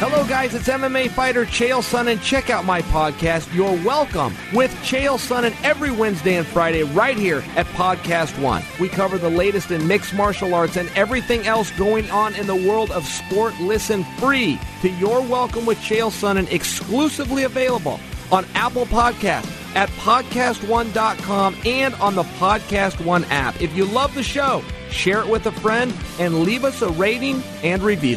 Hello, guys. It's MMA fighter Chael Sonnen. Check out my podcast, You're Welcome, with Chael Sonnen every Wednesday and Friday right here at Podcast One. We cover the latest in mixed martial arts and everything else going on in the world of sport. Listen free to You're Welcome with Chael Sonnen, exclusively available on Apple Podcasts, at podcastone.com, and on the Podcast One app. If you love the show, share it with a friend and leave us a rating and review.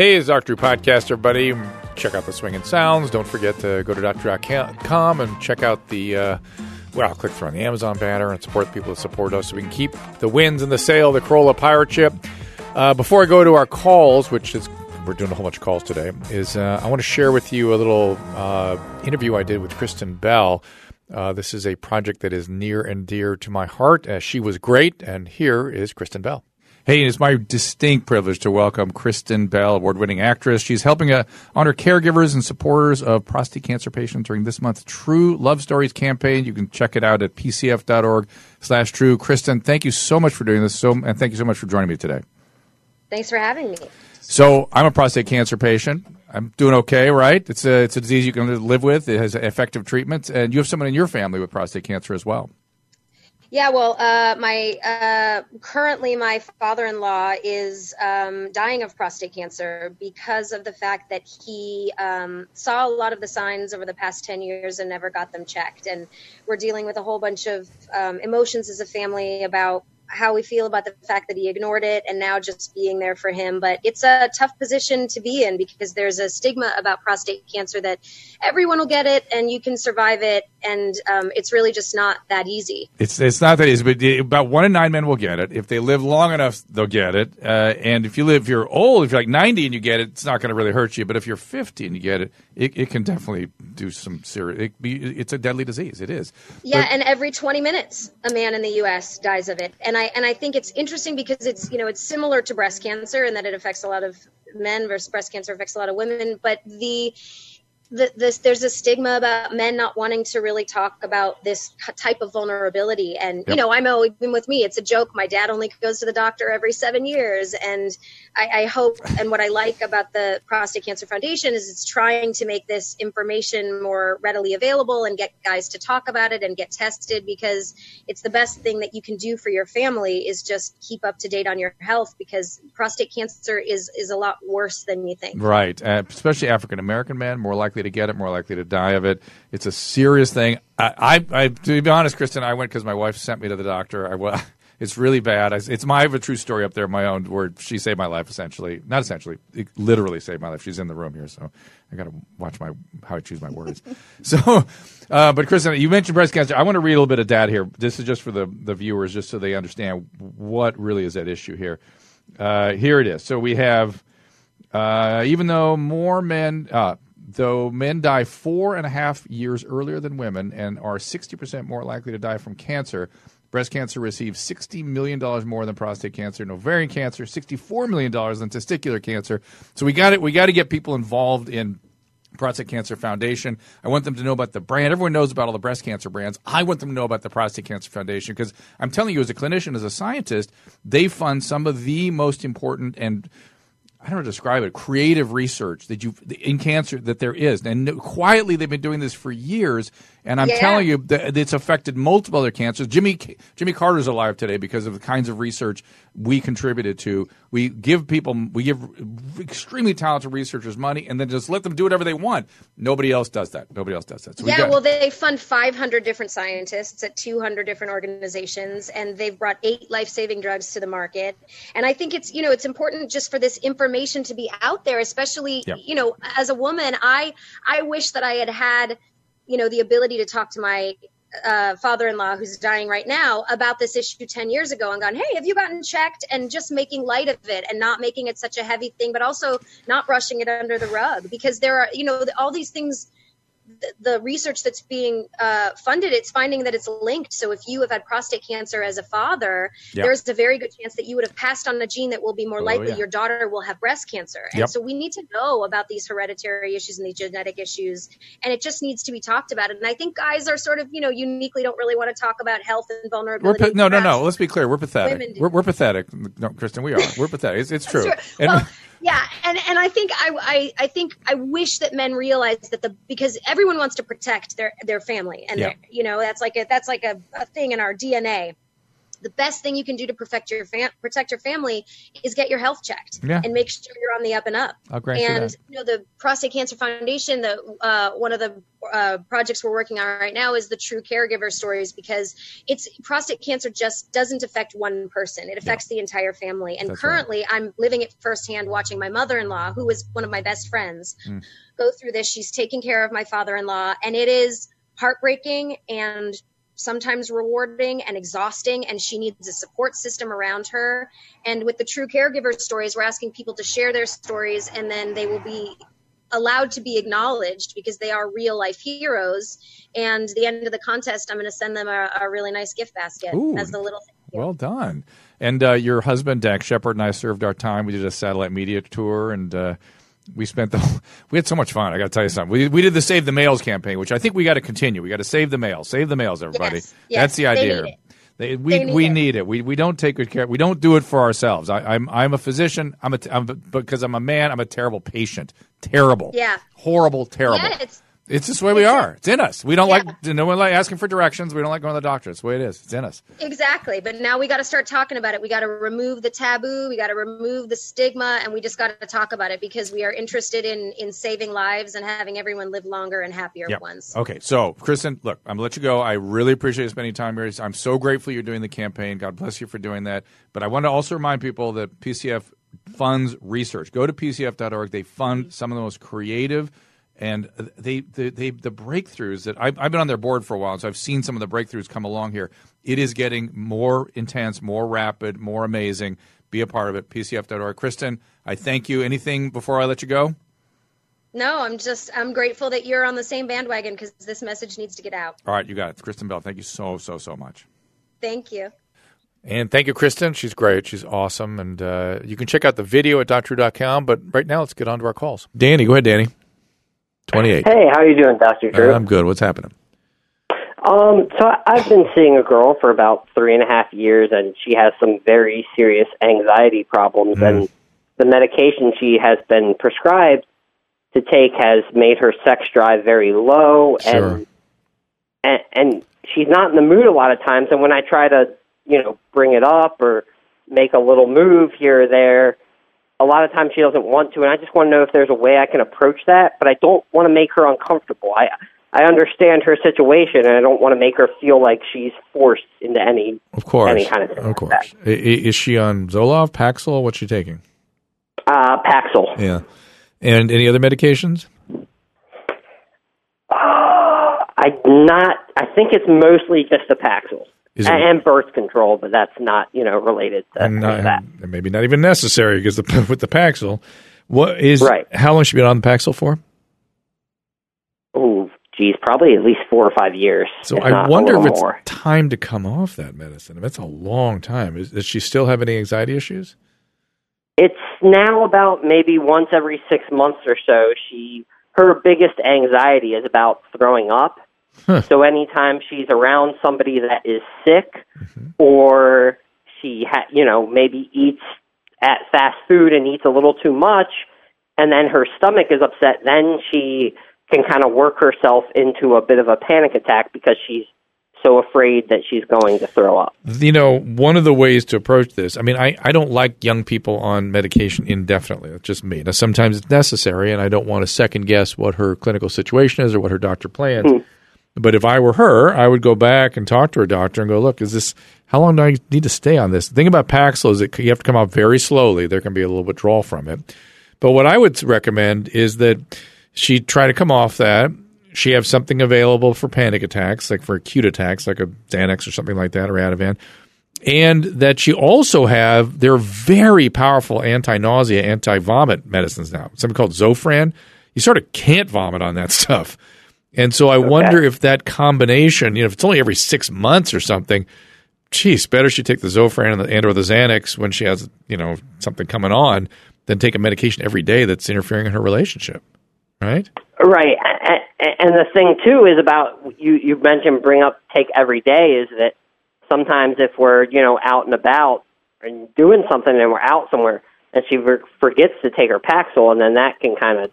Hey, it's Dr. Podcast, everybody. Check out the Swinging Sounds. Don't forget to go to doctor.com and check out the, uh, well, click through on the Amazon banner and support the people that support us so we can keep the wins and the sale, the Carolla Pirate Ship. Uh, before I go to our calls, which is we're doing a whole bunch of calls today, is uh, I want to share with you a little uh, interview I did with Kristen Bell. Uh, this is a project that is near and dear to my heart. Uh, she was great, and here is Kristen Bell. Hey, it's my distinct privilege to welcome Kristen Bell, award-winning actress. She's helping uh, honor caregivers and supporters of prostate cancer patients during this month's True Love Stories campaign. You can check it out at pcf.org slash true. Kristen, thank you so much for doing this, so, and thank you so much for joining me today. Thanks for having me. So I'm a prostate cancer patient. I'm doing okay, right? It's a it's a disease you can live with. It has effective treatments, and you have someone in your family with prostate cancer as well. Yeah, well, uh, my uh, currently my father-in-law is um, dying of prostate cancer because of the fact that he um, saw a lot of the signs over the past ten years and never got them checked, and we're dealing with a whole bunch of um, emotions as a family about how we feel about the fact that he ignored it and now just being there for him. But it's a tough position to be in because there's a stigma about prostate cancer that everyone will get it and you can survive it. And um, it's really just not that easy. It's, it's not that easy, but about one in nine men will get it. If they live long enough, they'll get it. Uh, and if you live, if you're old, if you're like 90 and you get it, it's not going to really hurt you. But if you're 50 and you get it, it, it can definitely do some serious, it it's a deadly disease. It is. Yeah. But, and every 20 minutes, a man in the U.S. dies of it. And I and I think it's interesting because it's you know it's similar to breast cancer in that it affects a lot of men versus breast cancer affects a lot of women, but the the, this, there's a stigma about men not wanting to really talk about this type of vulnerability. And, yep. you know, I'm even with me. It's a joke. My dad only goes to the doctor every seven years. And I, I, hope, and what I like about the Prostate Cancer Foundation is it's trying to make this information more readily available and get guys to talk about it and get tested because it's the best thing that you can do for your family is just keep up to date on your health because prostate cancer is, is a lot worse than you think. Right. Uh, especially African American men, more likely likely to get it, more likely to die of it. It's a serious thing. I, I, I to be honest, Kristen, I went because my wife sent me to the doctor. I, well, it's really bad. It's my I have a true story up there, my own, where she saved my life. Essentially, not essentially, it literally saved my life. She's in the room here, so I got to watch my how I choose my words. so, uh, but Kristen, you mentioned breast cancer. I want to read a little bit of data here. This is just for the the viewers, just so they understand what really is at issue here. Uh, here it is. So we have, uh, even though more men, uh, though men die four and a half years earlier than women and are 60% more likely to die from cancer, breast cancer receives $60 million more than prostate cancer, and ovarian cancer, $64 million than testicular cancer. So we got it. We got to get people involved in Prostate Cancer Foundation. I want them to know about the brand. Everyone knows about all the breast cancer brands. I want them to know about the Prostate Cancer Foundation because I'm telling you, as a clinician, as a scientist, they fund some of the most important and I don't know how to describe it, creative research that you in cancer that there is. And quietly they've been doing this for years and I'm yeah. telling you that it's affected multiple other cancers. Jimmy Jimmy Carter's alive today because of the kinds of research we contributed to. We give people, we give extremely talented researchers money, and then just let them do whatever they want. Nobody else does that. Nobody else does that. So yeah, we got, well, they fund 500 different scientists at 200 different organizations, and they've brought eight life-saving drugs to the market. And I think it's you know it's important just for this information to be out there, especially you know as a woman. I I wish that I had had you know, the ability to talk to my uh, father-in-law who's dying right now about this issue 10 years ago and gone, Hey, have you gotten checked? And just making light of it and not making it such a heavy thing, but also not brushing it under the rug because there are, you know, all these things the, research that's being uh, funded, it's finding that it's linked. So if you have had prostate cancer as a father, Yep. there's a very good chance that you would have passed on a gene that will be more Oh, likely yeah. your daughter will have breast cancer. And Yep. so we need to know about these hereditary issues and these genetic issues, and it just needs to be talked about. And I think guys are sort of, you know, uniquely don't really want to talk about health and vulnerability. pa- no, no, no. Let's be clear. We're pathetic. We're, we're pathetic. No, Kristen, we are. We're pathetic. It's, it's true. Sure. And well, yeah, and and I think I, I I think I wish that men realize that the because everyone wants to protect their their family and Yeah. their, you know that's like a that's like a, a thing in our DNA. The best thing you can do to protect your fam- protect your family is get your health checked Yeah. and make sure you're on the up and up. I'll grant you and that. you know the Prostate Cancer Foundation, the uh, one of the uh, projects we're working on right now is the True Caregiver Stories because it's prostate cancer just doesn't affect one person; it affects the entire family. And That's right. currently, I'm living it firsthand, watching my mother-in-law, who is one of my best friends, Mm. go through this. She's taking care of my father-in-law, and it is heartbreaking and sometimes rewarding and exhausting and she needs a support system around her and with the true caregiver stories we're asking people to share their stories and then they will be allowed to be acknowledged because they are real life heroes and the end of the contest i'm going to send them a, a really nice gift basket Ooh. as the little thing Well done. And uh, your husband, Dax Shepard, and I served our time. We did a satellite media tour, and uh, we spent the. We had so much fun. I got to tell you something. We, we did the Save the Males campaign, which I think we got to continue. We got to save the males. Save the males, everybody. Yes, yes, That's the idea. They, we They need we it. need it. We we don't take good care. We don't do it for ourselves. I, I'm I'm a physician. I'm a I'm, because I'm a man. I'm a terrible patient. Terrible. Yeah. Horrible. Terrible. yeah it's It's just the way we are. It's in us. We don't Yeah. like no one like asking for directions. We don't like going to the doctor. It's the way it is. It's in us. Exactly. But now we got to start talking about it. We got to remove the taboo. We got to remove the stigma, and we just got to talk about it because we are interested in in saving lives and having everyone live longer and happier Yep. ones. Okay, so Kristen, look, I'm gonna let you go. I really appreciate you spending time here. I'm so grateful you're doing the campaign. God bless you for doing that. But I want to also remind people that PCF funds research. Go to PCF.org. They fund some of the most creative and they, they, they the breakthroughs that I've, I've been on their board for a while, so I've seen some of the breakthroughs come along here. It is getting more intense, more rapid, more amazing. Be a part of it. PCF.org. Kristen, I thank you. Anything before I let you go? No, I'm just I'm grateful that you're on the same bandwagon because this message needs to get out. All right, you got it. Kristen Bell, thank you so, so, so much. Thank you. And thank you, Kristen. She's great. She's awesome. And uh, you can check out the video at doctor.com. But right now, let's get on to our calls. Danny, go ahead, Danny. 28. Hey, how are you doing, Doctor Drew? Uh, I'm good. What's happening? um, so I've been seeing a girl for about three and a half years, and she has some very serious anxiety problems, Mm. and the medication she has been prescribed to take has made her sex drive very low, Sure. and, and and she's not in the mood a lot of times. And when I try to, you know, bring it up or make a little move here or there, a lot of times she doesn't want to, and I just want to know if there's a way I can approach that. But I don't want to make her uncomfortable. I I understand her situation, and I don't want to make her feel like she's forced into any. Of course. Any kind of thing Of course. i- Is she on Zoloft, Paxil? What's she taking? Uh, Paxil. Yeah. And any other medications? I not. I think it's mostly just the Paxil Is it- and, and birth control, but that's not you know related to And that. not, maybe not even necessary because the, with the Paxil. What is Right. How long she been on the Paxil for? Oh, geez, probably at least four or five years. So I wonder if it's more. time to come off that medicine. That's a long time. Is, does she still have any anxiety issues? It's now about maybe once every six months or so. She her biggest anxiety is about throwing up. Huh. So anytime she's around somebody that is sick, Mm-hmm. or she ha- you know maybe eats at fast food and eats a little too much, and then her stomach is upset, then she can kind of work herself into a bit of a panic attack because she's so afraid that she's going to throw up. You know, one of the ways to approach this, I mean, I, I don't like young people on medication indefinitely. That's just me. Now, sometimes it's necessary, and I don't want to second guess what her clinical situation is or what her doctor plans. But if I were her, I would go back and talk to her doctor and go, look, is this, how long do I need to stay on this? The thing about Paxil is that you have to come out very slowly. There can be a little withdrawal from it. But what I would recommend is that she try to come off that. She have something available for panic attacks, like for acute attacks, like a Xanax or something like that, or Ativan. And that she also have, they're very powerful anti-nausea, anti-vomit medicines now. Something called Zofran. You sort of can't vomit on that stuff. And so I wonder if that combination, you know, if it's only every six months or something, geez, better she take the Zofran and, the, and or the Xanax when she has, you know, something coming on than take a medication every day that's interfering in her relationship, right? Right, and the thing too is about you. You mentioned bring up take every day is that sometimes if we're you know out and about and doing something and we're out somewhere and she forgets to take her Paxil and then that can kind of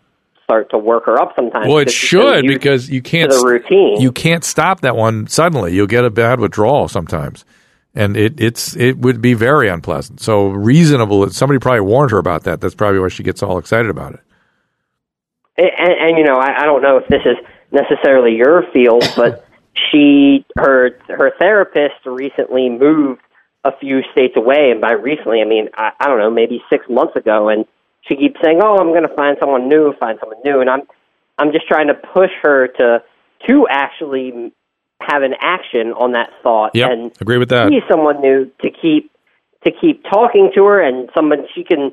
start to work her up sometimes. Well, it should because you can't the routine. You can't stop that one suddenly. You'll get a bad withdrawal sometimes, and it it's it would be very unpleasant. So reasonable. Somebody probably warned her about that. That's probably why she gets all excited about it. And, and you know, I, I don't know if this is necessarily your field, but she her her therapist recently moved a few states away, and by recently I mean I, I don't know maybe six months ago, and she keeps saying, "Oh, I'm going to find someone new, find someone new," and I'm I'm just trying to push her to to actually have an action on that thought yep, and agree with that. See someone new to keep to keep talking to her and someone she can.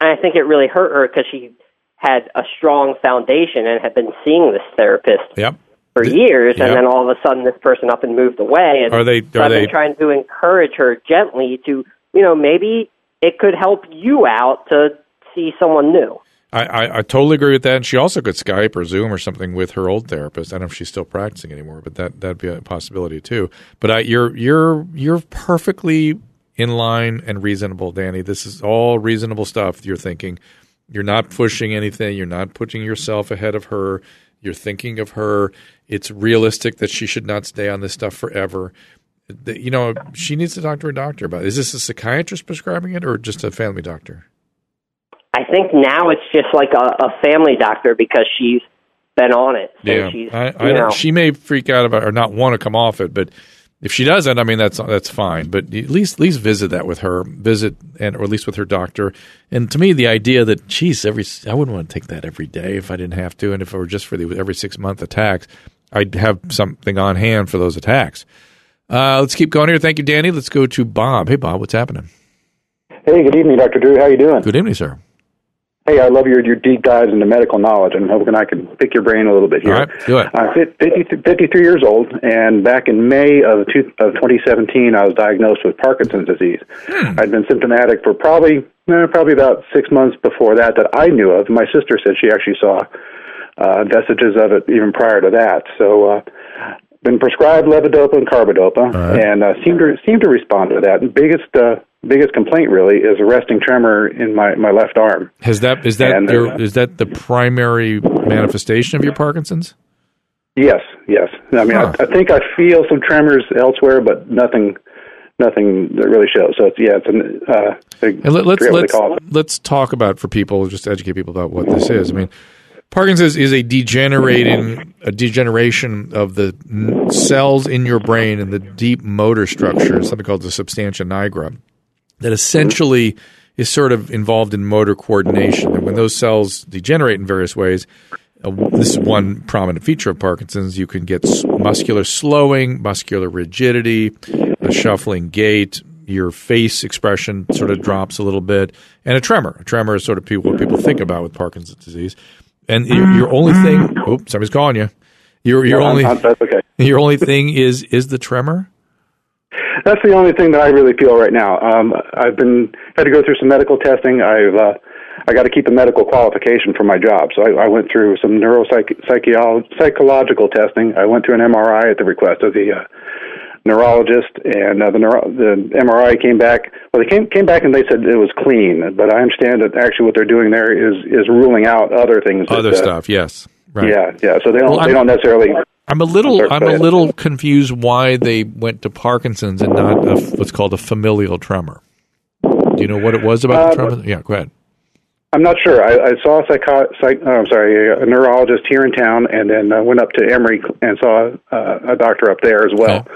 And I think it really hurt her because she had a strong foundation and had been seeing this therapist yep. for years, yep. and then all of a sudden this person up and moved away. And are they? Are so I've they been trying to encourage her gently to, you know, maybe it could help you out to see someone new. I, I, I, totally agree with that. And she also could Skype or Zoom or something with her old therapist. I don't know if she's still practicing anymore, but that that'd be a possibility too. But I, you're you're you're perfectly in line and reasonable, Danny. This is all reasonable stuff. You're thinking. You're not pushing anything. You're not putting yourself ahead of her. You're thinking of her. It's realistic that she should not stay on this stuff forever. You know, she needs to talk to her doctor about it. Is this a psychiatrist prescribing it or just a family doctor? I think now it's just like a, a family doctor because she's been on it. So yeah, she's, I, I know. she may freak out about or not want to come off it, but if she doesn't, I mean that's that's fine. But at least at least visit that with her, visit and or at least with her doctor. And to me, the idea that geez, every I wouldn't want to take that every day if I didn't have to, and if it were just for the every six month attacks, I'd have something on hand for those attacks. Uh, let's keep going here. Thank you, Danny. Let's go to Bob. Hey, Bob, what's happening? Hey, good evening, Doctor Drew. How are you doing? Good evening, sir. Hey, I love your, your deep dives into medical knowledge, and I'm hoping I can pick your brain a little bit here. All right, do it. I'm 50, 53 years old, and back in May of, two, of 2017, I was diagnosed with Parkinson's disease. Hmm. I'd been symptomatic for probably eh, probably about six months before that that I knew of. My sister said she actually saw uh, vestiges of it even prior to that. So, uh, been prescribed levodopa and carbidopa, right. and uh, seem to seem to respond to that. The biggest uh, biggest complaint really is a resting tremor in my, my left arm. Has that is that And, your, uh, is that the primary manifestation of your Parkinson's? Yes, yes. I mean, Huh. I, I think I feel some tremors elsewhere, but nothing, nothing that really shows. So it's yeah, it's an. Uh, And let, let's what they let's let's talk about for people, just to educate people about what this is. I mean, Parkinson's is a degenerating a degeneration of the cells in your brain and the deep motor structure, something called the substantia nigra, that essentially is sort of involved in motor coordination. And when those cells degenerate in various ways, uh, this is one prominent feature of Parkinson's. You can get s- muscular slowing, muscular rigidity, a shuffling gait. Your face expression sort of drops a little bit, and a tremor. A tremor is sort of people, what people think about with Parkinson's disease. And your, your only thing, oh, somebody's calling you. Your your No, only I'm- that's okay. your only thing is is the tremor. That's the only thing that I really feel right now. Um, I've been had to go through some medical testing. I've uh, I got to keep a medical qualification for my job, so I, I went through some neuropsychological psychological testing. I went to an MRI at the request of the uh, neurologist, and uh, the neuro- the MRI came back. Well, they came came back and they said it was clean, but I understand that actually what they're doing there is is ruling out other things. that, Other uh, stuff, yes. Right. Yeah, yeah. So they don't Well, they don't necessarily. I'm a little I'm a little confused why they went to Parkinson's and not a, what's called a familial tremor. Do you know what it was about the Uh, tremor? Yeah, go ahead. I'm not sure. I, I saw a psycho, psych, oh, I'm sorry, a neurologist here in town, and then uh, went up to Emory and saw uh, a doctor up there as well.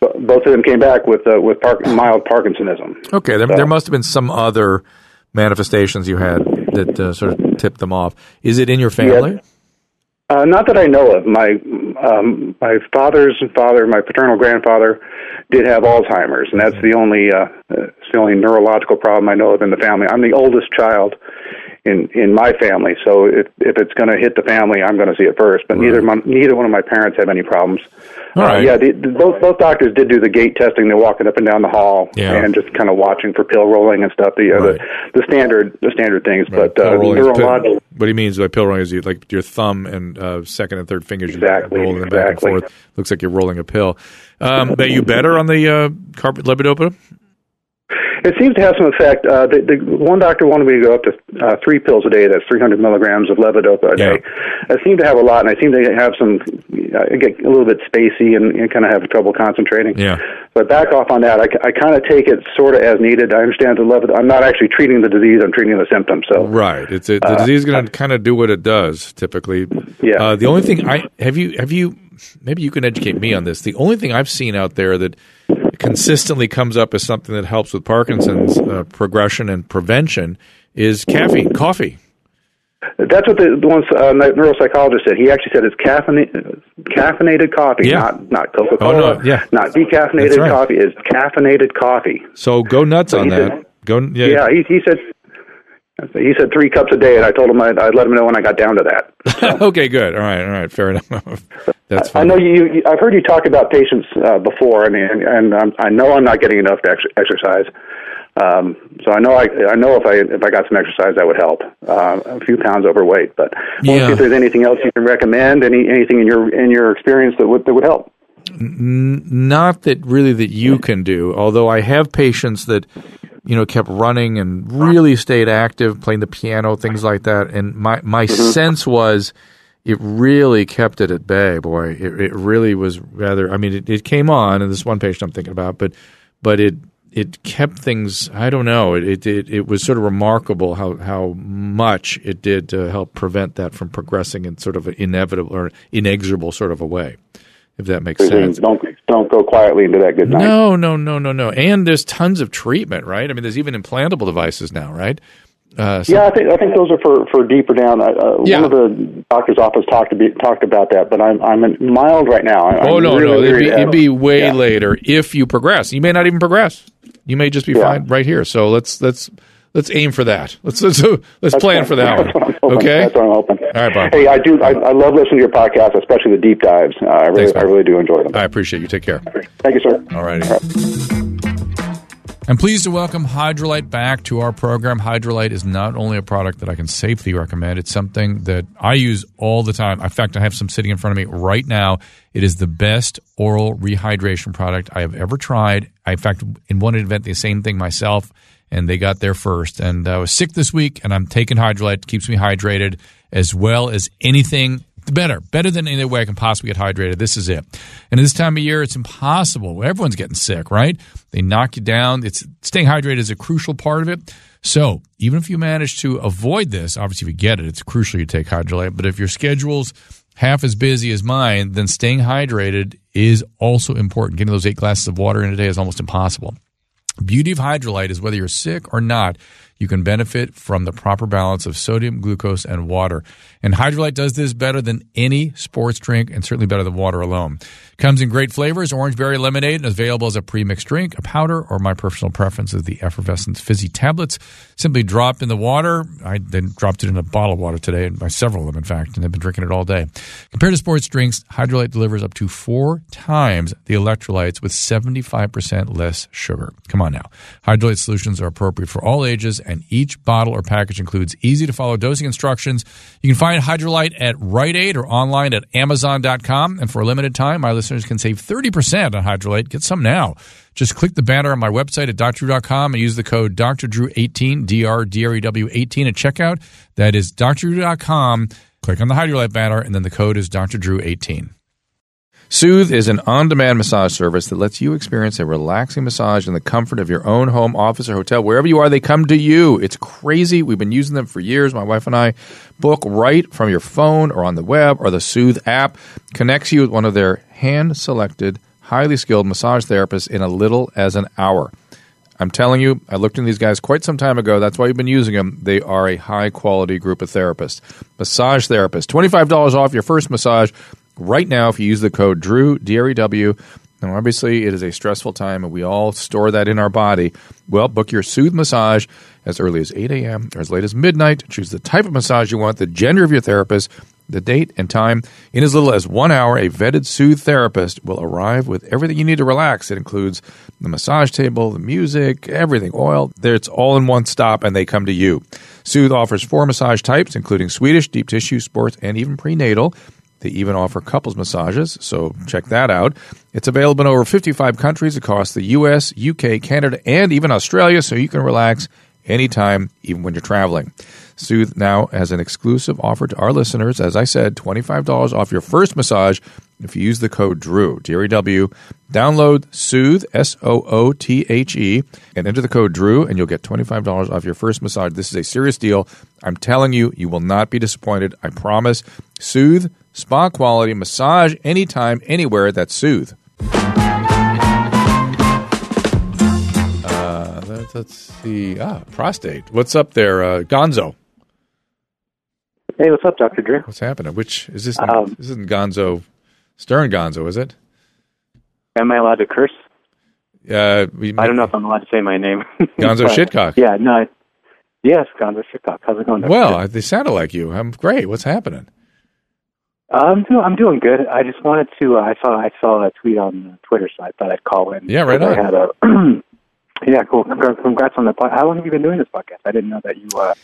Bo- Both of them came back with uh, with Park, mild Parkinsonism. Okay, there, So- there must have been some other manifestations you had that uh, sort of tipped them off. Is it in your family? Uh, not that I know of. My um, my father's father, my paternal grandfather, did have Alzheimer's, and that's the only uh, uh, it's the only neurological problem I know of in the family. I'm the oldest child in in my family. So if if it's going to hit the family, I'm going to see it first. But neither my, neither one of my parents have any problems. All right. Uh, yeah, the, the, both both doctors did do the gait testing. They're walking up and down the hall Yeah. and just kind of watching for pill rolling and stuff. The uh, Right. the, the standard the standard things. Right, But uh, rolling neurological. what he means by pill rolling is you, like your thumb and uh, second and third fingers. Exactly, You roll them back and exactly. forth. Looks like you're rolling a pill. Um, are you better on the uh, carbidopa levodopa? It seems to have some effect. Uh, the, the one doctor wanted me to go up to uh, three pills a day. That's 300 milligrams of levodopa a Yeah. day. I seem to have a lot, and I seem to have some. I get a little bit spacey and, and kind of have trouble concentrating. Yeah. But back off on that. I, I kind of take it sort of as needed. I understand the levo. I'm not actually treating the disease. I'm treating the symptoms. So Right. It's it, the disease is going to kind of do what it does typically. Yeah. Uh, the only thing I have you have you maybe you can educate me on this. The only thing I've seen out there that consistently comes up as something that helps with Parkinson's uh, progression and prevention is caffeine, coffee. that's what the, the one uh, neuropsychologist said. He actually said it's caffeinated, caffeinated coffee, Yeah. not not Coca Cola, Oh, no, yeah. not decaffeinated right. coffee. It's caffeinated coffee. So go nuts on that. said- Go yeah. Yeah, he, he said he said three cups a day, and I told him I'd, I'd let him know when I got down to that. okay, good. All right, all right, fair enough. That's fine. I know you, you. I've heard you talk about patients uh, before. I mean, and, and I'm, I know I'm not getting enough ex- exercise. Um, so I know I, I know if I if I got some exercise that would help. Uh, a few pounds overweight, but I want to Yeah. see if there's anything else you can recommend. Any anything in your in your experience that would that would help. not that really that you can do although i have patients that you know kept running and really stayed active playing the piano things like that. And my my mm-hmm. sense was it really kept it at bay boy. It, it really was rather i mean it, it came on and this one patient i'm thinking about but but it it kept things i don't know. It, it it it was sort of remarkable how how much it did to help prevent that from progressing in sort of an inevitable or inexorable sort of a way if that makes sense Don't don't go quietly into that good night. no, no, no, no, no. And there's tons of treatment, right? I mean, there's even implantable devices now, right? Uh, so- Yeah, I think I think those are for, for deeper down. Uh, uh, Yeah. One of the doctor's office talked to be, talked about that, but I'm I'm in mild right now. I'm oh no, really, no, it'd be, it'd be way yeah. later if you progress. You may not even progress. You may just be Yeah. fine right here. So let's let's let's aim for that. Let's let's let's plan for that That's one. Okay. that's what I'm hoping. All right, Bob. Hey, I do. I, I love listening to your podcast, especially the deep dives. Uh, I really, Thanks, I really do enjoy them. I appreciate you. Take care. Thank you, sir. All righty. I'm pleased to welcome Hydralyte back to our program. Hydralyte is not only a product that I can safely recommend, it's something that I use all the time. In fact, I have some sitting in front of me right now. It is the best oral rehydration product I have ever tried. I, in fact, in one event, the same thing myself, and they got there first. And I was sick this week, and I'm taking Hydralyte. It keeps me hydrated as well as anything better, better than any way I can possibly get hydrated. This is it. And at this time of year, it's impossible. Everyone's getting sick, right? They knock you down. It's staying hydrated is a crucial part of it. So even if you manage to avoid this, obviously if you get it, it's crucial you take hydralyte. But if your schedule's half as busy as mine, then staying hydrated is also important. Getting those eight glasses of water in a day is almost impossible. Beauty of hydralyte is whether you're sick or not, you can benefit from the proper balance of sodium, glucose, and water. And hydralyte does this better than any sports drink and certainly better than water alone. Comes in great flavors, orange berry lemonade, and available as a pre-mixed drink, a powder, or my personal preference is the effervescent fizzy tablets. Simply drop in the water. I then dropped it in a bottle of water today, and by several of them, in fact, and I've been drinking it all day. Compared to sports drinks, hydralyte delivers up to four times the electrolytes with 75% less sugar. Come on now. Hydralyte solutions are appropriate for all ages, and each bottle or package includes easy to follow dosing instructions. You can find Hydralyte at Rite Aid or online at Amazon.com. And for a limited time, my listeners can save 30% on Hydralyte. Get some now. Just click the banner on my website at drdrew.com and use the code DrDrew18, D-R-D-R-E-W 18 at checkout. That is drdrew.com. Click on the Hydralyte banner, and then the code is DrDrew18. Soothe is an on demand massage service that lets you experience a relaxing massage in the comfort of your own home, office, or hotel. Wherever you are, they come to you. It's crazy. We've been using them for years. My wife and I book right from your phone or on the web or the Soothe app. Connects you with one of their hand selected, highly skilled massage therapists in a little as an hour. I'm telling you, I looked into these guys quite some time ago. That's why we've been using them. They are a high quality group of therapists. Massage therapists. $25 off your first massage right now if you use the code DREW, D R E W. Now, obviously, it is a stressful time, and we all store that in our body. Well, book your Soothe massage as early as 8 a.m. or as late as midnight. Choose the type of massage you want, the gender of your therapist, the date and time. In as little as one hour, a vetted Soothe therapist will arrive with everything you need to relax. It includes the massage table, the music, everything, oil. It's all in one stop, and they come to you. Soothe offers four massage types, including Swedish, deep tissue, sports, and even prenatal. They even offer couples massages, so check that out. It's available in over 55 countries across the US, UK, Canada, and even Australia, so you can relax anytime, even when you're traveling. Soothe now has an exclusive offer to our listeners. As I said, $25 off your first massage if you use the code DREW, D R E W. Download Soothe, S O O T H E, and enter the code DREW, and you'll get $25 off your first massage. This is a serious deal. I'm telling you, you will not be disappointed. I promise. Soothe, spa quality massage anytime, anywhere. That's Soothe. Uh, let's, see. Ah, prostate. What's up there, uh, Gonzo? Hey, what's up, Doctor Drew? What's happening? Which is this? Um, this isn't Gonzo, Stern Gonzo, is it? Am I allowed to curse? Uh, we, I don't know if I'm allowed to say my name. Gonzo But, Shitcock. Yeah, no. I, yes, Gonzo Shitcock. How's it going? Dr. Well, Drew? They sounded like you. I'm great. What's happening? I'm doing. I'm doing good. I just wanted to. Uh, I saw. I saw a tweet on the Twitter, so I thought I'd call in. Yeah, right I on. had a. yeah, cool. Congrats, on the. podcast. How long have you been doing this podcast? I didn't know that you uh,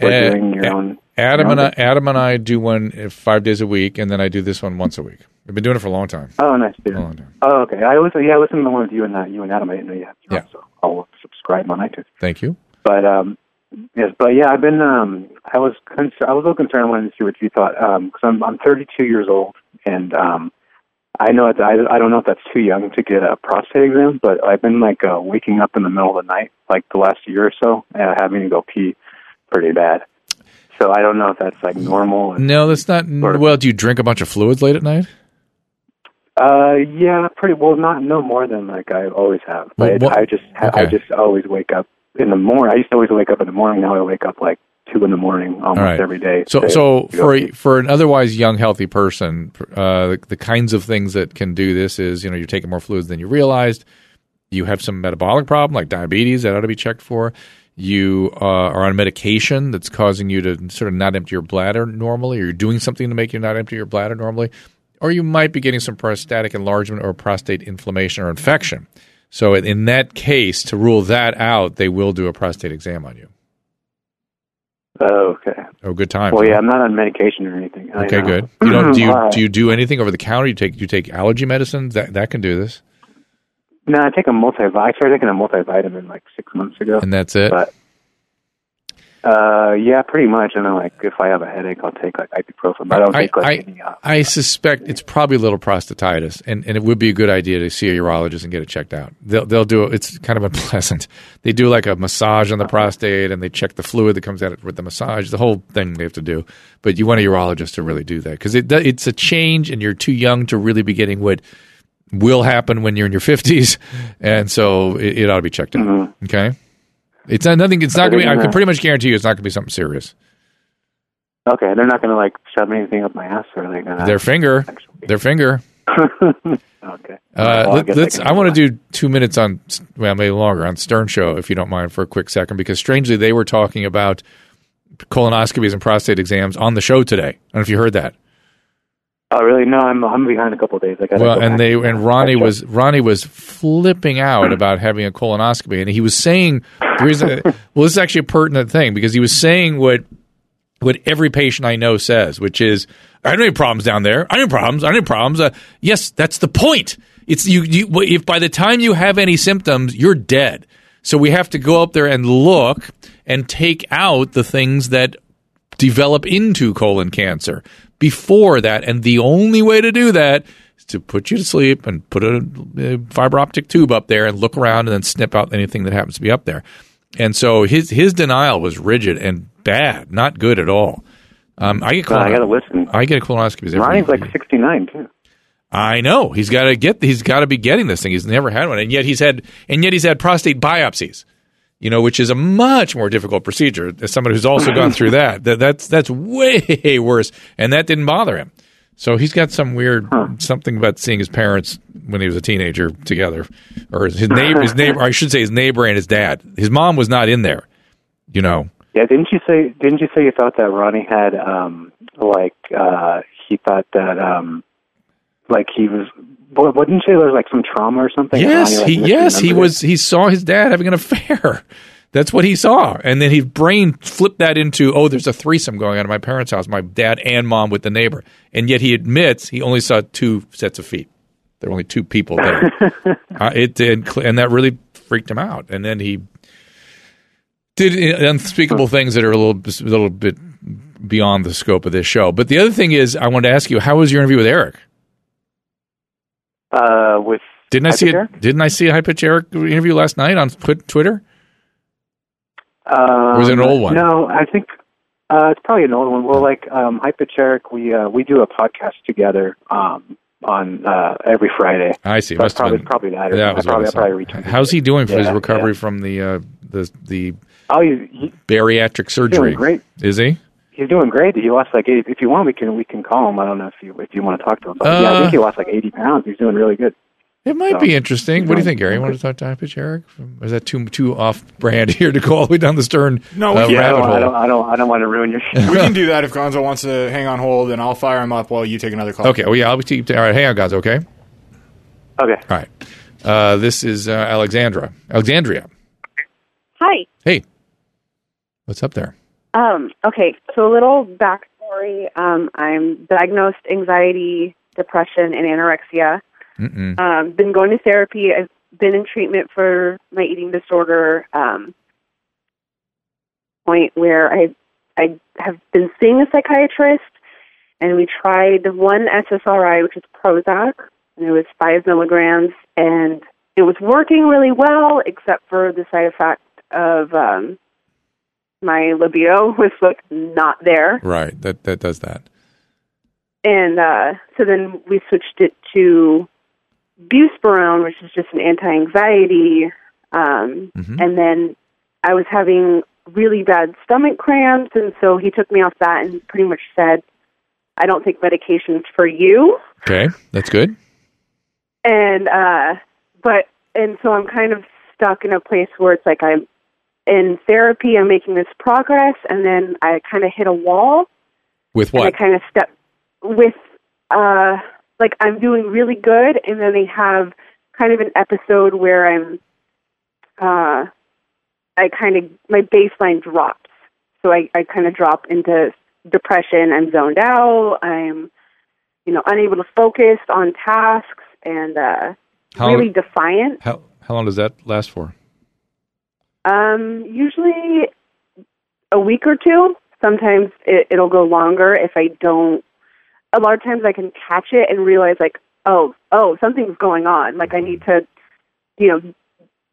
were Uh, doing your uh, own. Adam your and I. Adam and I do one uh, five days a week, and then I do this one once a week. We've been doing it for a long time. Oh, nice, dude. A long time. Oh, okay. I listen. Yeah, I listened to the one with you and that. You and Adam. I didn't know you had. Yeah. So I'll subscribe on iTunes. Thank you. But um, yes, but yeah, I've been. Um, I was. Con- I was a little concerned. I wanted to see what you thought. Because I'm. I'm 32 years old, and um, I know it's, I. I don't know if that's too young to get a prostate exam, but I've been like uh, waking up in the middle of the night, like the last year or so, uh, having to go pee pretty bad. So I don't know if that's like normal. No, that's not. Sort of. Well, do you drink a bunch of fluids late at night? Uh, yeah, pretty well. Not no more than like I always have. Well, I just ha- I just always wake up in the morning. I used to always wake up in the morning. Now I wake up like two in the morning almost right. every day. So, so for a, for an otherwise young, healthy person, uh, the, the kinds of things that can do this is, you know, you're taking more fluids than you realized. You have some metabolic problem like diabetes that ought to be checked for. You uh, are on medication that's causing you to sort of not empty your bladder normally, or you're doing something to make you not empty your bladder normally, or you might be getting some prostatic enlargement or prostate inflammation or infection. So, in that case, to rule that out, they will do a prostate exam on you. Oh, okay. Oh, good time. Well, yeah, I'm not on medication or anything. Okay, good. You don't do you right. do you do anything over the counter? You take you take allergy medicines that that can do this, No, I take a multi. I started taking a multivitamin like six months ago. and that's it. But uh, yeah, pretty much. And then like if I have a headache, I'll take like ibuprofen. But I don't I, take like I, any. Uh, I suspect it's probably a little prostatitis, and, and it would be a good idea to see a urologist and get it checked out. They'll they'll do it. It's kind of unpleasant. They do like a massage on the prostate, and they check the fluid that comes out with the massage. The whole thing they have to do. But you want a urologist to really do that because it it's a change, and you're too young to really be getting what will happen when you're in your fifties, and so it, it ought to be checked out. Mm-hmm. Okay. It's not nothing. It's not going to be. I can pretty much guarantee you, it's not going to be something serious. okay, they're not gonna like shove anything up my ass, or are they gonna? Their finger, actually? their finger. okay. Uh, Well, let, guess I I, want to do two minutes on, well, maybe longer on Stern Show, if you don't mind, for a quick second, because strangely they were talking about colonoscopies and prostate exams on the show today. I don't know if you heard that. Oh, really? No, I'm I'm behind a couple of days. I gotta Well, go and they and Ronnie catch was Ronnie was flipping out about having a colonoscopy, and he was saying the reason. well, this is actually a pertinent thing because he was saying what what every patient I know says, which is, "I don't have any problems down there. I don't have problems. I don't have problems." Uh, yes, that's the point. It's you, you. If by the time you have any symptoms, you're dead. So we have to go up there and look and take out the things that develop into colon cancer before that. And the only way to do that is to put you to sleep and put a, a fiber optic tube up there and look around and then snip out anything that happens to be up there. And so his his denial was rigid and bad, not good at all. Um, I get No, I gotta listen. I get a every Ronnie's like week. 69 too. I know he's got to get he's got to be getting this thing. He's never had one, and yet he's had and yet he's had prostate biopsies. You know, which is a much more difficult procedure. As somebody who's also gone through that, that that's that's way worse, and that didn't bother him. So he's got some weird something about seeing his parents when he was a teenager together, or his neighbor, his neighbor. I should say his neighbor and his dad. His mom was not in there. You know. Yeah, didn't you say? Didn't you say you thought that Ronnie had um like uh he thought that um like he was. What didn't you say there was like some trauma or something? Yes, like, he yes he misremembered it? was. He saw his dad having an affair. That's what he saw, and then his brain flipped that into oh, there's a threesome going on at my parents' house, my dad and mom with the neighbor, and yet he admits he only saw two sets of feet. There were only two people there. uh, it did, and that really freaked him out. And then he did unspeakable things that are a little, a little bit beyond the scope of this show. But the other thing is, I wanted to ask you, how was your interview with Erik? Uh with Didn't I see it? Didn't I see a high pitch Erik interview last night on Twitter? Um, was it an old one? No, I think uh, it's probably an old one. Well, like um, Pitch Erik, we uh, we do a podcast together um, on uh, every Friday. I see. So Must probably been- probably that. That I was probably, I probably How's he doing for his recovery yeah. from the uh, the the Oh, he, he, bariatric surgery? great. Is he? He's doing great. He lost like eighty. If you want, we can we can call him. I don't know if you if you want to talk to him. But yeah, I Uh, think he lost like eighty pounds. He's doing really good. It might So- be interesting. What do you think, Gary? You want to talk to High Pitch Erik? Is that too too off brand here to go all the way down the stern No, uh, can- Yeah, I don't, I don't I don't I don't want to ruin your show. we can do that if Gonzo wants to hang on hold, and I'll fire him up while you take another call. Okay. Well, yeah, I'll be keep. All right, hang on, guys. Okay. okay. All right. Uh, this is uh, Alexandra. Alexandria. Hi. Hey. What's up there? Um, okay, so a little backstory. Um, I'm diagnosed anxiety, depression, and anorexia. Mm-mm. Um, been going to therapy. I've been in treatment for my eating disorder. Um, point where I I have been seeing a psychiatrist, and we tried one SSRI, which is Prozac, and it was five milligrams, and it was working really well, except for the side effect of um, my libido was like not there. Right. That that does that. And uh, so then we switched it to buspirone, which is just an anti-anxiety. Um, Mhm. And then I was having really bad stomach cramps, and so he took me off that and pretty much said, "I don't take medications for you." Okay, that's good. And uh, but and so I'm kind of stuck in a place where it's like I'm in therapy, I'm making this progress, and then I kind of hit a wall. With what? I kind of step with uh like I'm doing really good and then they have kind of an episode where I'm uh I kind of my baseline drops. So I I kind of drop into depression, I'm zoned out, I'm you know unable to focus on tasks and uh How- really defiant. How how long does that last for? Um, usually a week or two. Sometimes it, it'll go longer if I don't. A lot of times I can catch it and realize like, oh, oh, something's going on. Like I need to, you know,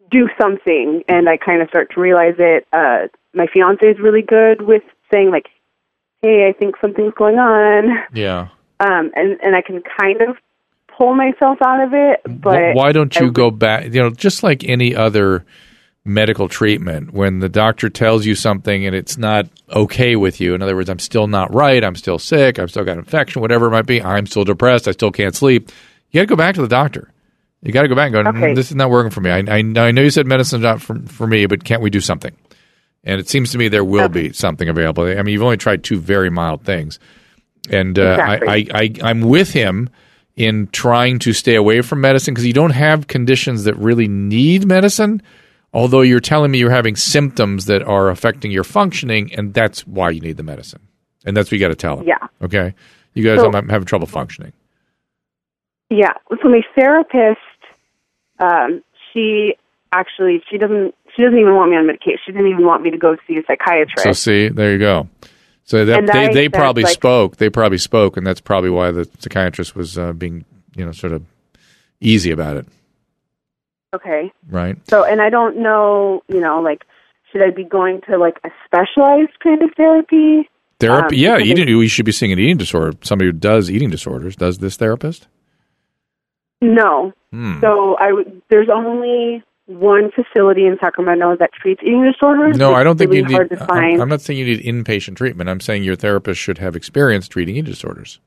do something, and I kind of start to realize it. Uh, my fiance is really good with saying like, hey, I think something's going on, Yeah. um, and and I can kind of pull myself out of it. But why don't you I- go back? You know, just like any other medical treatment, when the doctor tells you something and it's not okay with you, in other words, I'm still not right, I'm still sick, I've still got infection, whatever it might be, I'm still depressed, I still can't sleep. You got to go back to the doctor. You got to go back and go. "Mm, Okay. This is not working for me. I, I, I know you said medicine's not for, for me, but can't we do something? And it seems to me there will be something available. I mean, you've only tried two very mild things, and uh, Exactly. I, I, I, I'm with him in trying to stay away from medicine because you don't have conditions that really need medicine. Although you're telling me you're having symptoms that are affecting your functioning, and that's why you need the medicine, and that's what you got to tell him. Yeah. Okay. You guys, So- I'm, I'm having trouble functioning. Yeah. So my therapist, um, she actually she doesn't she doesn't even want me on medication. She didn't even want me to go see a psychiatrist. So see, there you go. So that they, I they probably like- spoke. They probably spoke, and that's probably why the psychiatrist was uh, being, you know, sort of easy about it, okay. right? So and I don't know, you know, like should I be going to like a specialized kind of therapy? Therapy, Um, yeah. Eating, we should be seeing an eating disorder. Somebody who does eating disorders. Does this therapist? No. Hmm. So I. There's only one facility in Sacramento that treats eating disorders. No, I don't think really you need. hard to I'm- find. I'm not saying you need inpatient treatment. I'm saying your therapist should have experience treating eating disorders.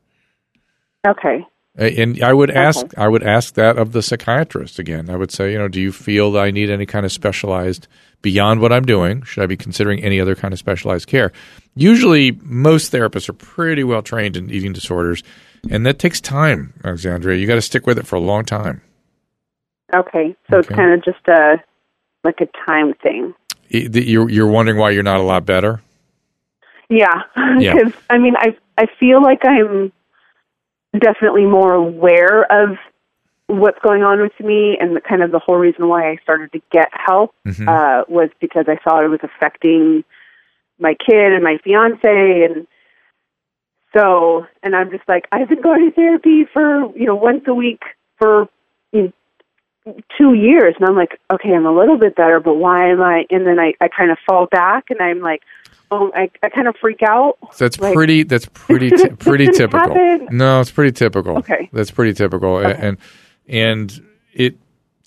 okay. And I would ask, I would ask that of the psychiatrist again. I would say, you know, do you feel that I need any kind of specialized beyond what I'm doing? Should I be considering any other kind of specialized care? Usually, most therapists are pretty well trained in eating disorders, and that takes time, Alexandria. You got to stick with it for a long time. Okay, so it's kind of just a like a time thing. You're you're wondering why you're not a lot better. Yeah, Yeah. because I mean, I I feel like I'm definitely more aware of what's going on with me, and the, kind of the whole reason why I started to get help Mhm. uh, was because I saw it was affecting my kid and my fiance, and so and I'm just like I've been going to therapy for you know once a week for you know, two years, and I'm like, okay, I'm a little bit better, but why am I? And then I I kind of fall back, and I'm like. Oh, I, I kind of freak out. That's Like, pretty. That's pretty. T- pretty typical. happen. No, it's pretty typical. Okay. that's pretty typical, A- and and it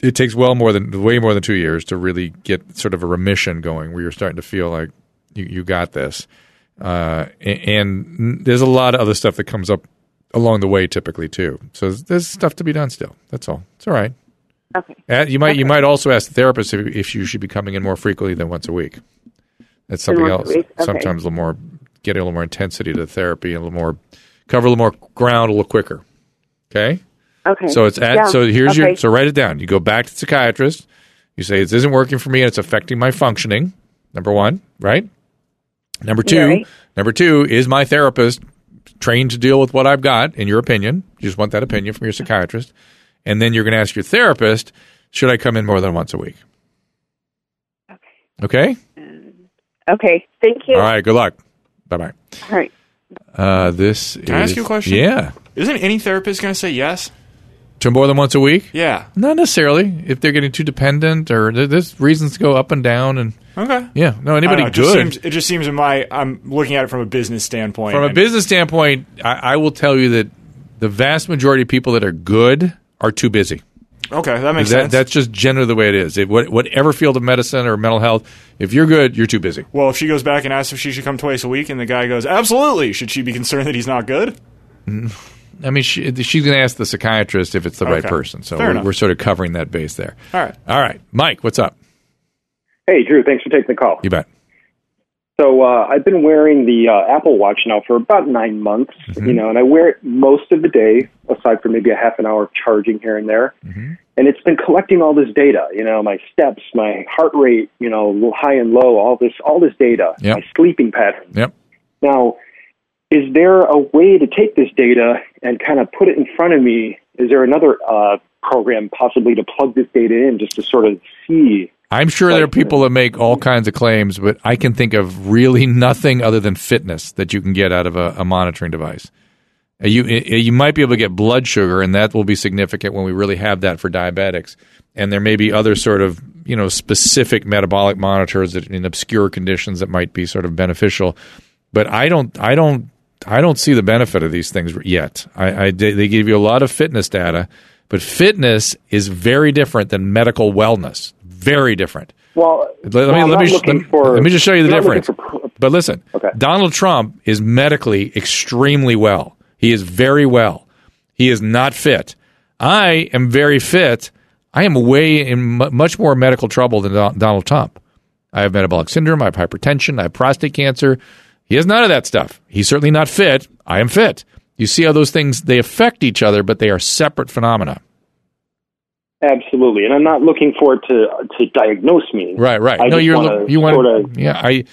it takes well more than way more than two years to really get sort of a remission going, where you're starting to feel like you you got this. Uh, a- and there's a lot of other stuff that comes up along the way, typically too. So there's stuff to be done still. That's all. It's all right. Okay. Uh, you might you might also ask the therapist if, if you should be coming in more frequently than once a week. That's something else. okay. Sometimes a little more, get a little more intensity to the therapy, a little more, cover a little more ground a little quicker. Okay. Okay. So it's at Yeah. so here's your so write it down. You go back to the psychiatrist. You say this isn't working for me and it's affecting my functioning. Number one, right? Number two, Right. number two is my therapist trained to deal with what I've got. In your opinion, you just want that opinion from your psychiatrist, and then you're going to ask your therapist, should I come in more than once a week? Okay. Okay. Okay. Thank you. All right. Good luck. Bye bye. All right. Uh, this Can I ask you a question? Yeah. Isn't any therapist going to say yes? To more than once a week? Yeah. Not necessarily. If they're getting too dependent, or there- there's reasons to go up and down, and Okay. yeah, no, anybody don't know, it just good. seems- it just seems in my I'm looking at it from a business standpoint. From a business standpoint, I, I will tell you that the vast majority of people that are good are too busy. Okay, that makes That- sense. That's just generally the way it is. It, what, whatever field of medicine or mental health, if you're good, you're too busy. well, if she goes back and asks if she should come twice a week, and the guy goes, "Absolutely," should she be concerned that he's not good? Mm-hmm. I mean, she, she's going to ask the psychiatrist if it's the right person. So we're, we're sort of covering that base there. All right. All right, Mike, what's up? Hey, Drew, thanks for taking the call. You bet. So uh, I've been wearing the uh, Apple Watch now for about nine months, you know, and I wear it most of the day, aside from maybe a half an hour charging here and there. And it's been collecting all this data, you know, my steps, my heart rate, you know, high and low, all this, all this data, Yep. my sleeping patterns. Yep. Now, is there a way to take this data and kind of put it in front of me? Is there another uh, program possibly to plug this data in just to sort of see? I'm sure there are people that make all kinds of claims, but I can think of really nothing other than fitness that you can get out of a, a monitoring device. Uh, You uh, you might be able to get blood sugar, and that will be significant when we really have that for diabetics. And there may be other sort of you know specific metabolic monitors that in obscure conditions that might be sort of beneficial. But I don't I don't I don't see the benefit of these things yet. I, I they give you a lot of fitness data, but fitness is very different than medical wellness. Very different. Well, Let, well, me let me let, for- let me just show you the I'm not looking difference. for But listen, Okay. Donald Trump is medically extremely well. He is very well. He is not fit. I am very fit. I am way in mu much more medical trouble than Don- Donald Trump. I have metabolic syndrome. I have hypertension. I have prostate cancer. He has none of that stuff. He's certainly not fit. I am fit. You see how those things they affect each other, but they are separate phenomena. Absolutely, and I'm not looking for it to to diagnose me. Right, right. I no, you're wanna you want sort to. Yeah, I.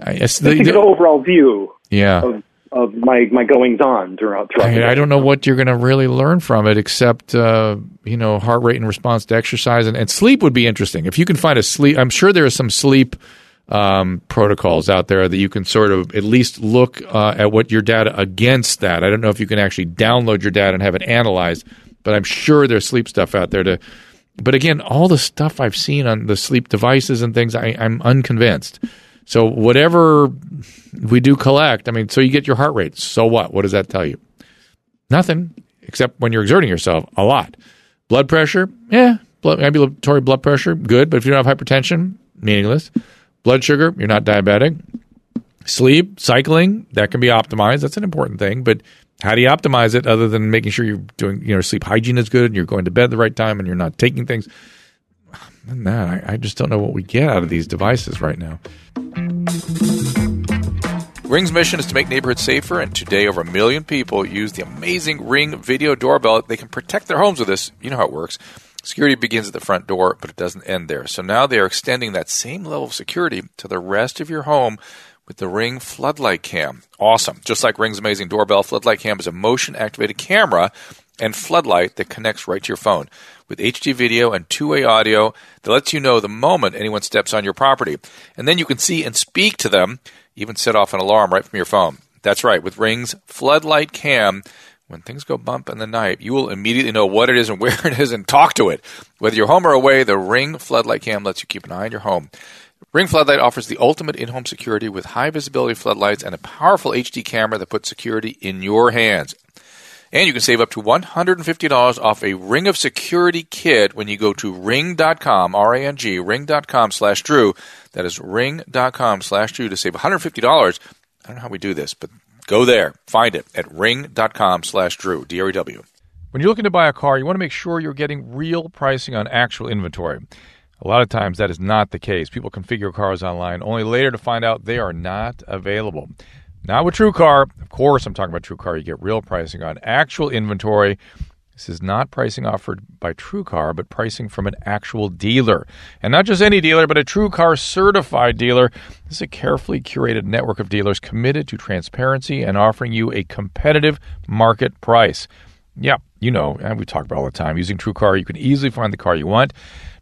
I it's the- an overall view yeah. of of my my goings on throughout throughout. I. I don't know what you're going to really learn from it, except uh, you know heart rate in response to exercise and, and sleep would be interesting. If you can find a sleep, I'm sure there are some sleep um, protocols out there that you can sort of at least look uh, at what your data against that. I don't know if you can actually download your data and have it analyzed, but I'm sure there's sleep stuff out there to. But again, all the stuff I've seen on the sleep devices and things, I, I'm unconvinced. So whatever we do collect, I mean, so you get your heart rate. So what? What does that tell you? Nothing, except when you're exerting yourself a lot. Blood pressure, yeah, blood, ambulatory blood pressure, good. But if you don't have hypertension, meaningless. Blood sugar, you're not diabetic. Sleep, cycling, that can be optimized. That's an important thing. But How do you optimize it other than making sure you're doing, you know, sleep hygiene is good and you're going to bed the right time and you're not taking things? That, I, I just don't know what we get out of these devices right now. Ring's mission is to make neighborhoods safer, and today over a million people use the amazing Ring video doorbell. They can protect their homes with this. You know how it works. Security begins at the front door, but it doesn't end there. So now they are extending that same level of security to the rest of your home with the Ring Floodlight Cam. Awesome. Just like Ring's amazing doorbell, Floodlight Cam is a motion activated camera and floodlight that connects right to your phone. With HD video and two way audio that lets you know the moment anyone steps on your property. And then you can see and speak to them even set off an alarm right from your phone. That's right, with Ring's Floodlight Cam, when things go bump in the night, you will immediately know what it is and where it is and talk to it. Whether you're home or away, the Ring Floodlight Cam lets you keep an eye on your home. Ring Floodlight offers the ultimate in home security with high visibility floodlights and a powerful HD camera that puts security in your hands. And you can save up to $150 off a Ring of Security kit when you go to ring.com, R A N G, ring.com slash Drew. That is ring.com slash Drew to save $150. I don't know how we do this, but go there. Find it at ring.com slash Drew, D R E W. When you're looking to buy a car, you want to make sure you're getting real pricing on actual inventory. A lot of times that is not the case. People configure cars online only later to find out they are not available. Not with TrueCar. Of course, I'm talking about TrueCar. You get real pricing on actual inventory. This is not pricing offered by TrueCar, but pricing from an actual dealer. And not just any dealer, but a TrueCar certified dealer. This is a carefully curated network of dealers committed to transparency and offering you a competitive market price. Yeah, you know, and we talk about all the time. Using TrueCar, you can easily find the car you want.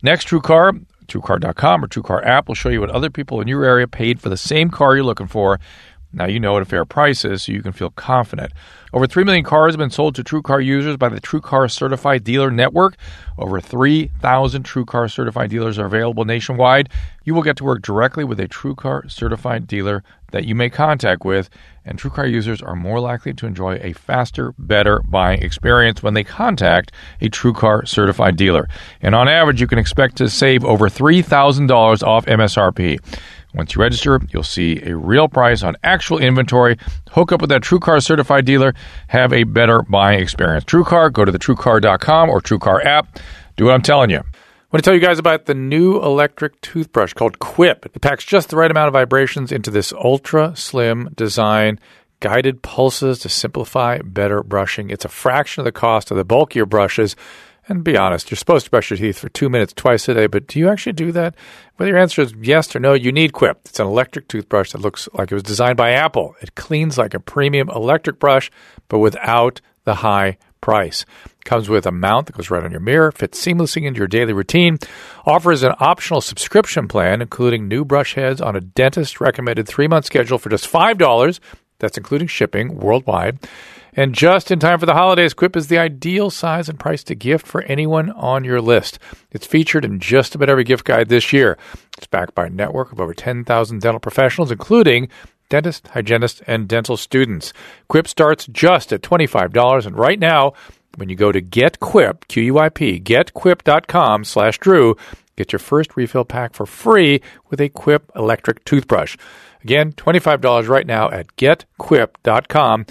Next, TrueCar, TrueCar.com or TrueCar app will show you what other people in your area paid for the same car you're looking for. Now you know what a fair price is, so you can feel confident. Over 3 million cars have been sold to TrueCar users by the TrueCar Certified Dealer Network. Over 3,000 TrueCar Certified dealers are available nationwide. You will get to work directly with a TrueCar Certified dealer that you make contact with, and TrueCar users are more likely to enjoy a faster, better buying experience when they contact a TrueCar Certified dealer. And on average, you can expect to save over $3,000 off MSRP. Once you register, you'll see a real price on actual inventory. Hook up with that TrueCar certified dealer. Have a better buying experience. TrueCar, go to the TrueCar.com or TrueCar app. Do what I'm telling you. I want to tell you guys about the new electric toothbrush called Quip. It packs just the right amount of vibrations into this ultra slim design, guided pulses to simplify better brushing. It's a fraction of the cost of the bulkier brushes and be honest, you're supposed to brush your teeth for two minutes twice a day, but do you actually do that? Whether your answer is yes or no, you need Quip. It's an electric toothbrush that looks like it was designed by Apple. It cleans like a premium electric brush, but without the high price. Comes with a mount that goes right on your mirror, fits seamlessly into your daily routine, offers an optional subscription plan, including new brush heads on a dentist recommended three month schedule for just $5. That's including shipping worldwide. And just in time for the holidays, Quip is the ideal size and price to gift for anyone on your list. It's featured in just about every gift guide this year. It's backed by a network of over 10,000 dental professionals, including dentists, hygienists, and dental students. Quip starts just at $25. And right now, when you go to GetQuip, Q-U-I-P, getquip.com slash Drew, get your first refill pack for free with a Quip electric toothbrush. Again, $25 right now at getquip.com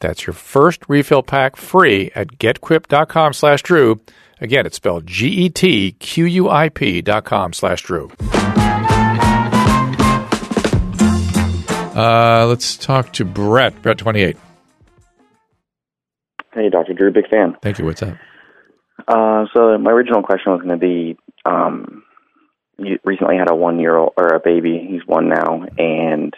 that's your first refill pack free at getquip.com slash Drew. Again, it's spelled G-E-T-Q-U-I-P dot com slash Drew. Uh, let's talk to Brett. Brett, 28. Hey, Dr. Drew, big fan. Thank you. What's up? Uh, so my original question was going to be, um, you recently had a one-year-old or a baby. He's one now, and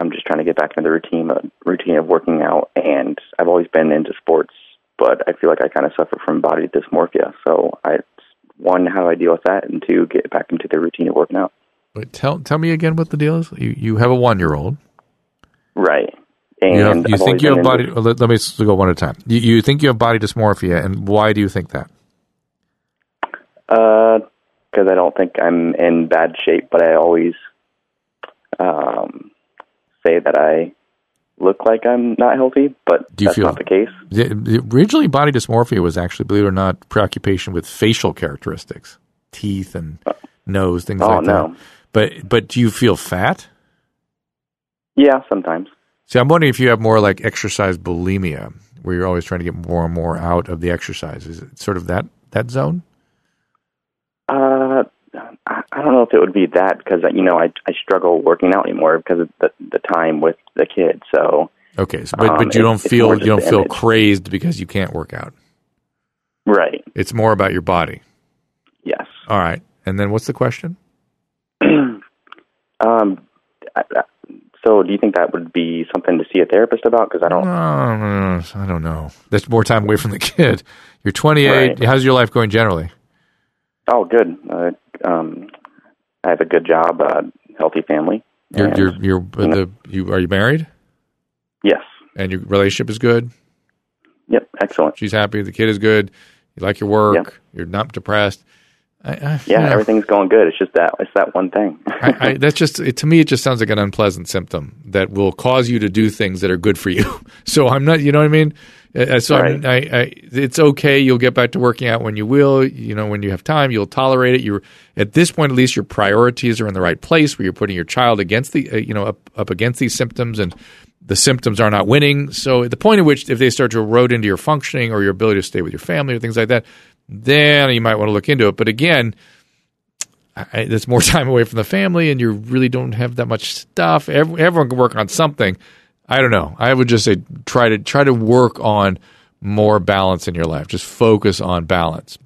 I'm just trying to get back into the routine uh, routine of working out, and I've always been into sports, but I feel like I kind of suffer from body dysmorphia. So I one, how do I deal with that, and two, get back into the routine of working out. Wait, tell tell me again what the deal is. You you have a one year old, right? And you, have, you think you have body. Into, let, let, me go one at a time. You, you think you have body dysmorphia, and why do you think that? Uh, because I don't think I'm in bad shape, but I always um say that I look like I'm not healthy, but Do you that's feel, not the case. Originally, body dysmorphia was actually, believe it or not, preoccupation with facial characteristics, teeth and uh, nose, things oh, like no. that. But but do you feel fat? Yeah, sometimes. See, I'm wondering if you have more like exercise bulimia, where you're always trying to get more and more out of the exercise. Is it sort of that that zone? Uh, I, don't know if it would be that because you know I I struggle working out anymore because of the the time with the kids. So Okay, so, but Um, but you don't feel you don't feel image. crazed because you can't work out. right, It's more about your body. yes. All right, and then what's the question? Um, I, I, so do you think that would be something to see a therapist about? Because I don't. No, no, no, I don't know. That's more time away from the kid. You're 28. Right. How's your life going generally? Oh, good. Uh, um, I have a good job, uh, healthy family. You're you're you're the you are you married? yes. And your relationship is good. Yep. Excellent. She's happy. The kid is good. You like your work. Yep. You're not depressed. I, I, Yeah, everything's going good. It's just that it's that one thing. I, that's just it, to me. It just sounds like an unpleasant symptom that will cause you to do things that are good for you. So I'm not. You know what I mean? Uh, So I'm, I, I, it's okay. You'll get back to working out when you will. You know, when you have time, you'll tolerate it. You're at this point, at least, your priorities are in the right place where you're putting your child against the, uh, you know, up up against these symptoms, and the symptoms are not winning. So at the point at which, if they start to erode into your functioning or your ability to stay with your family or things like that, then you might want to look into it. But again, I, there's more time away from the family, and you really don't have that much stuff. Every, everyone can work on something. I don't know. I would just say try to try to work on more balance in your life. Just focus on balance.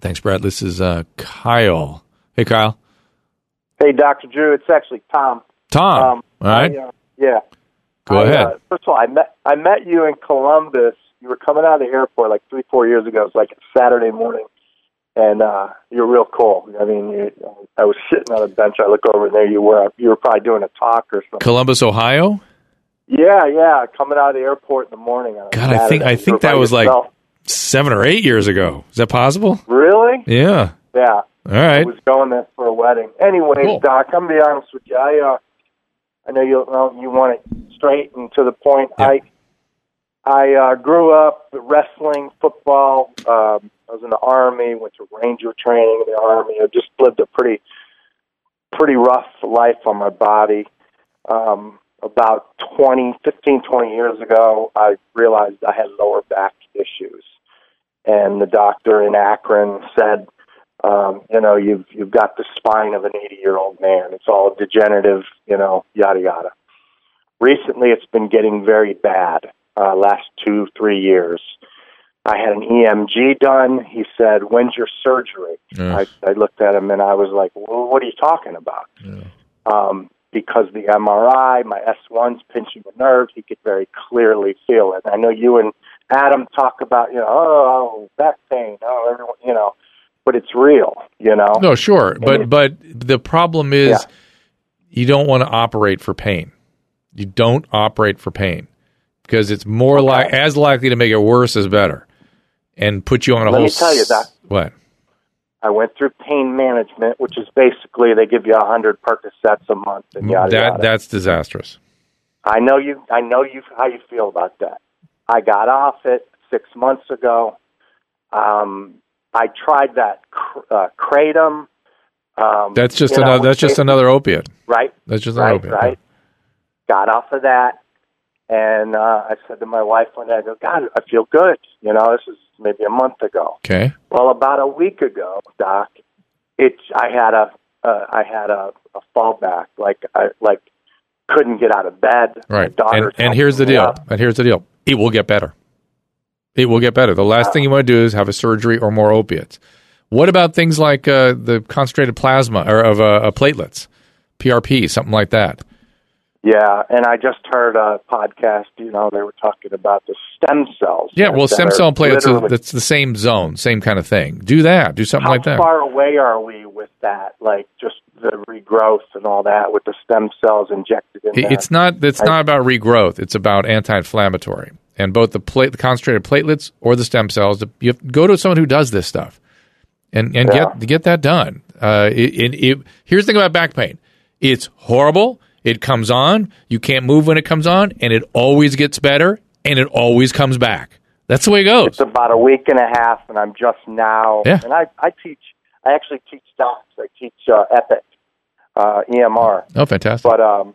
Thanks, Brad. This is uh, Kyle. Hey, Kyle. Hey, Dr. Drew, it's actually Tom. Tom. Um, All right. I, uh, yeah. Go I, ahead. Uh, first of all, I met I met you in Columbus. You were coming out of the airport like three, four years ago. It was like Saturday morning, and uh, you were real cool. I mean, you, I was sitting on a bench. I look over, and there you were. You were probably doing a talk or something. Columbus, Ohio. Yeah, yeah. Coming out of the airport in the morning. God, I think I think that was like seven or eight years ago. Is that possible? really. Yeah. Yeah. All right. I was going there for a wedding. Anyways, Cool. Doc, I'm gonna be honest with you. I uh, I know you well, you want it straight and to the point. I I uh, grew up wrestling, football. Um, I was in the army. Went to ranger training in the army. I just lived a pretty pretty rough life on my body. Um, about 20, 15, 20 years ago, I realized I had lower back issues, and the doctor in Akron said um, you know, you've you've got the spine of an 80 year old man. It's all degenerative, you know, yada yada. Recently, it's been getting very bad. Uh, last two three years, I had an EMG done. He said, "When's your surgery?" Yeah. I, I looked at him and I was like, "Well, what are you talking about?" Um, because the MRI, my S1's pinching the nerve. He could very clearly feel it. I know you and Adam talk about, you know, oh, back pain. Oh, everyone, you know but it's real, you know. No, sure, And but but the problem is Yeah. you don't want to operate for pain. You don't operate for pain because it's more like as likely to make it worse as better, and put you on a Let whole. me tell you, Doc. What? I went through pain management, which is basically they give you a hundred Percocets a month and yada that yada. that's disastrous. I know you. I know you. How you feel about that? I got off it six months ago. Um, I tried that cr- uh, kratom. Um, That's just you know, another. That's just another opiate. right. That's just another right, opiate. right. Got off of that, and uh, I said to my wife one day, "I go, God, I feel good." You know, this is maybe a month ago. Okay. Well, about a week ago, Doc, it's I had a uh, I had a, a fallback, like I like couldn't get out of bed. Right. And, and here's the deal. up. And here's the deal. It will get better. It will get better. The last thing you want to do is have a surgery or more opiates. What about things like uh, the concentrated plasma or of uh, platelets, PRP, something like that? Yeah, and I just heard a podcast. You know, they were talking about the stem cells. Yeah, well, stem cell literally- that's the same zone, same kind of thing. Do that. Do something like that. How far away are we with that? Like just the regrowth and all that with the stem cells injected in It- there? It's not. It's I- not about regrowth. It's about anti-inflammatory, and both the plate, the concentrated platelets, or the stem cells. You have, go to someone who does this stuff, and and Yeah. get get that done. Uh, it, it, here's the thing about back pain. It's horrible. It comes on. You can't move when it comes on, and it always gets better, and it always comes back. That's the way it goes. It's about a week and a half, and I'm just now. Yeah. And I, I teach. I actually teach docs. I teach uh, Epic, uh, EMR. Oh, fantastic. But um,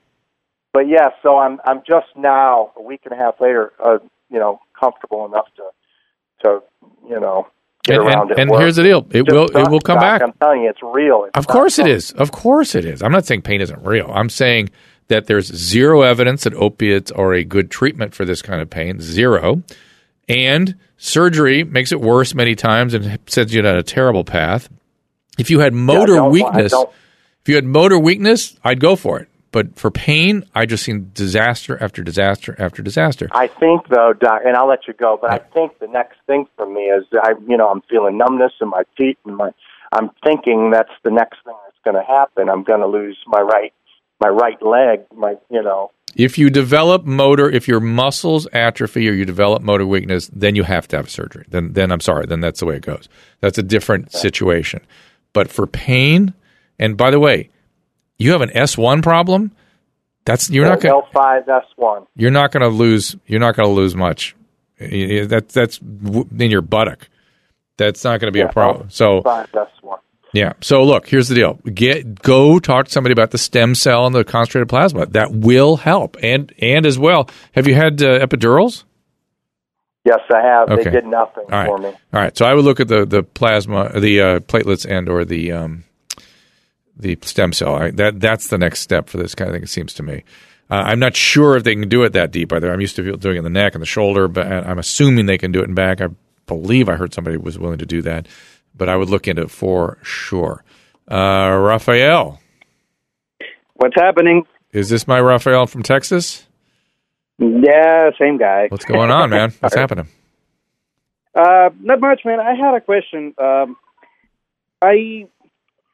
but yeah, so I'm I'm just now a week and a half later, uh, you know, comfortable enough to to you know get And, around and, it. and work. here's the deal: it Just will it will come back. I'm telling you, it's real. It's Of course it is. Of course it is. I'm not saying pain isn't real. I'm saying that there's zero evidence that opiates are a good treatment for this kind of pain. Zero. And surgery makes it worse many times and sends you down a terrible path. If you had motor don't- weakness, if you had motor weakness, I'd go for it. But for pain, I just seen disaster after disaster after disaster. I think though, Doc, and I'll let you go, but I think the next thing for me is I, you know, I'm feeling numbness in my feet and my. I'm thinking that's the next thing that's going to happen. I'm going to lose my right, my right leg. My, you know, If you develop motor, if your muscles atrophy or you develop motor weakness, then you have to have surgery. Then, then I'm sorry. Then that's the way it goes. That's a different situation. But for pain, and by the way, you have an S1 problem. That's you're not going. L five S one. You're not going to lose. You're not going to lose much. That that's in your buttock. That's not going to be a problem. So Five S one. yeah. So look, here's the deal. Get go talk to somebody about the stem cell and the concentrated plasma. That will help. And and as well, have you had uh, epidurals? Yes, I have. Okay. They did nothing All right. for me. All right. So I would look at the the plasma, the uh, platelets, and or the um, the stem cell. I, that that's the next step for this kind of thing. It seems to me. Uh, I'm not sure if they can do it that deep either. I'm used to doing it in the neck and the shoulder, but I'm assuming they can do it in back. I believe I heard somebody was willing to do that, but I would look into it for sure. Uh, Raphael, What's happening? is this my Raphael from Texas? Yeah, same guy. What's going on, man? What's happening? Uh, not much, man. I had a question. Um, I,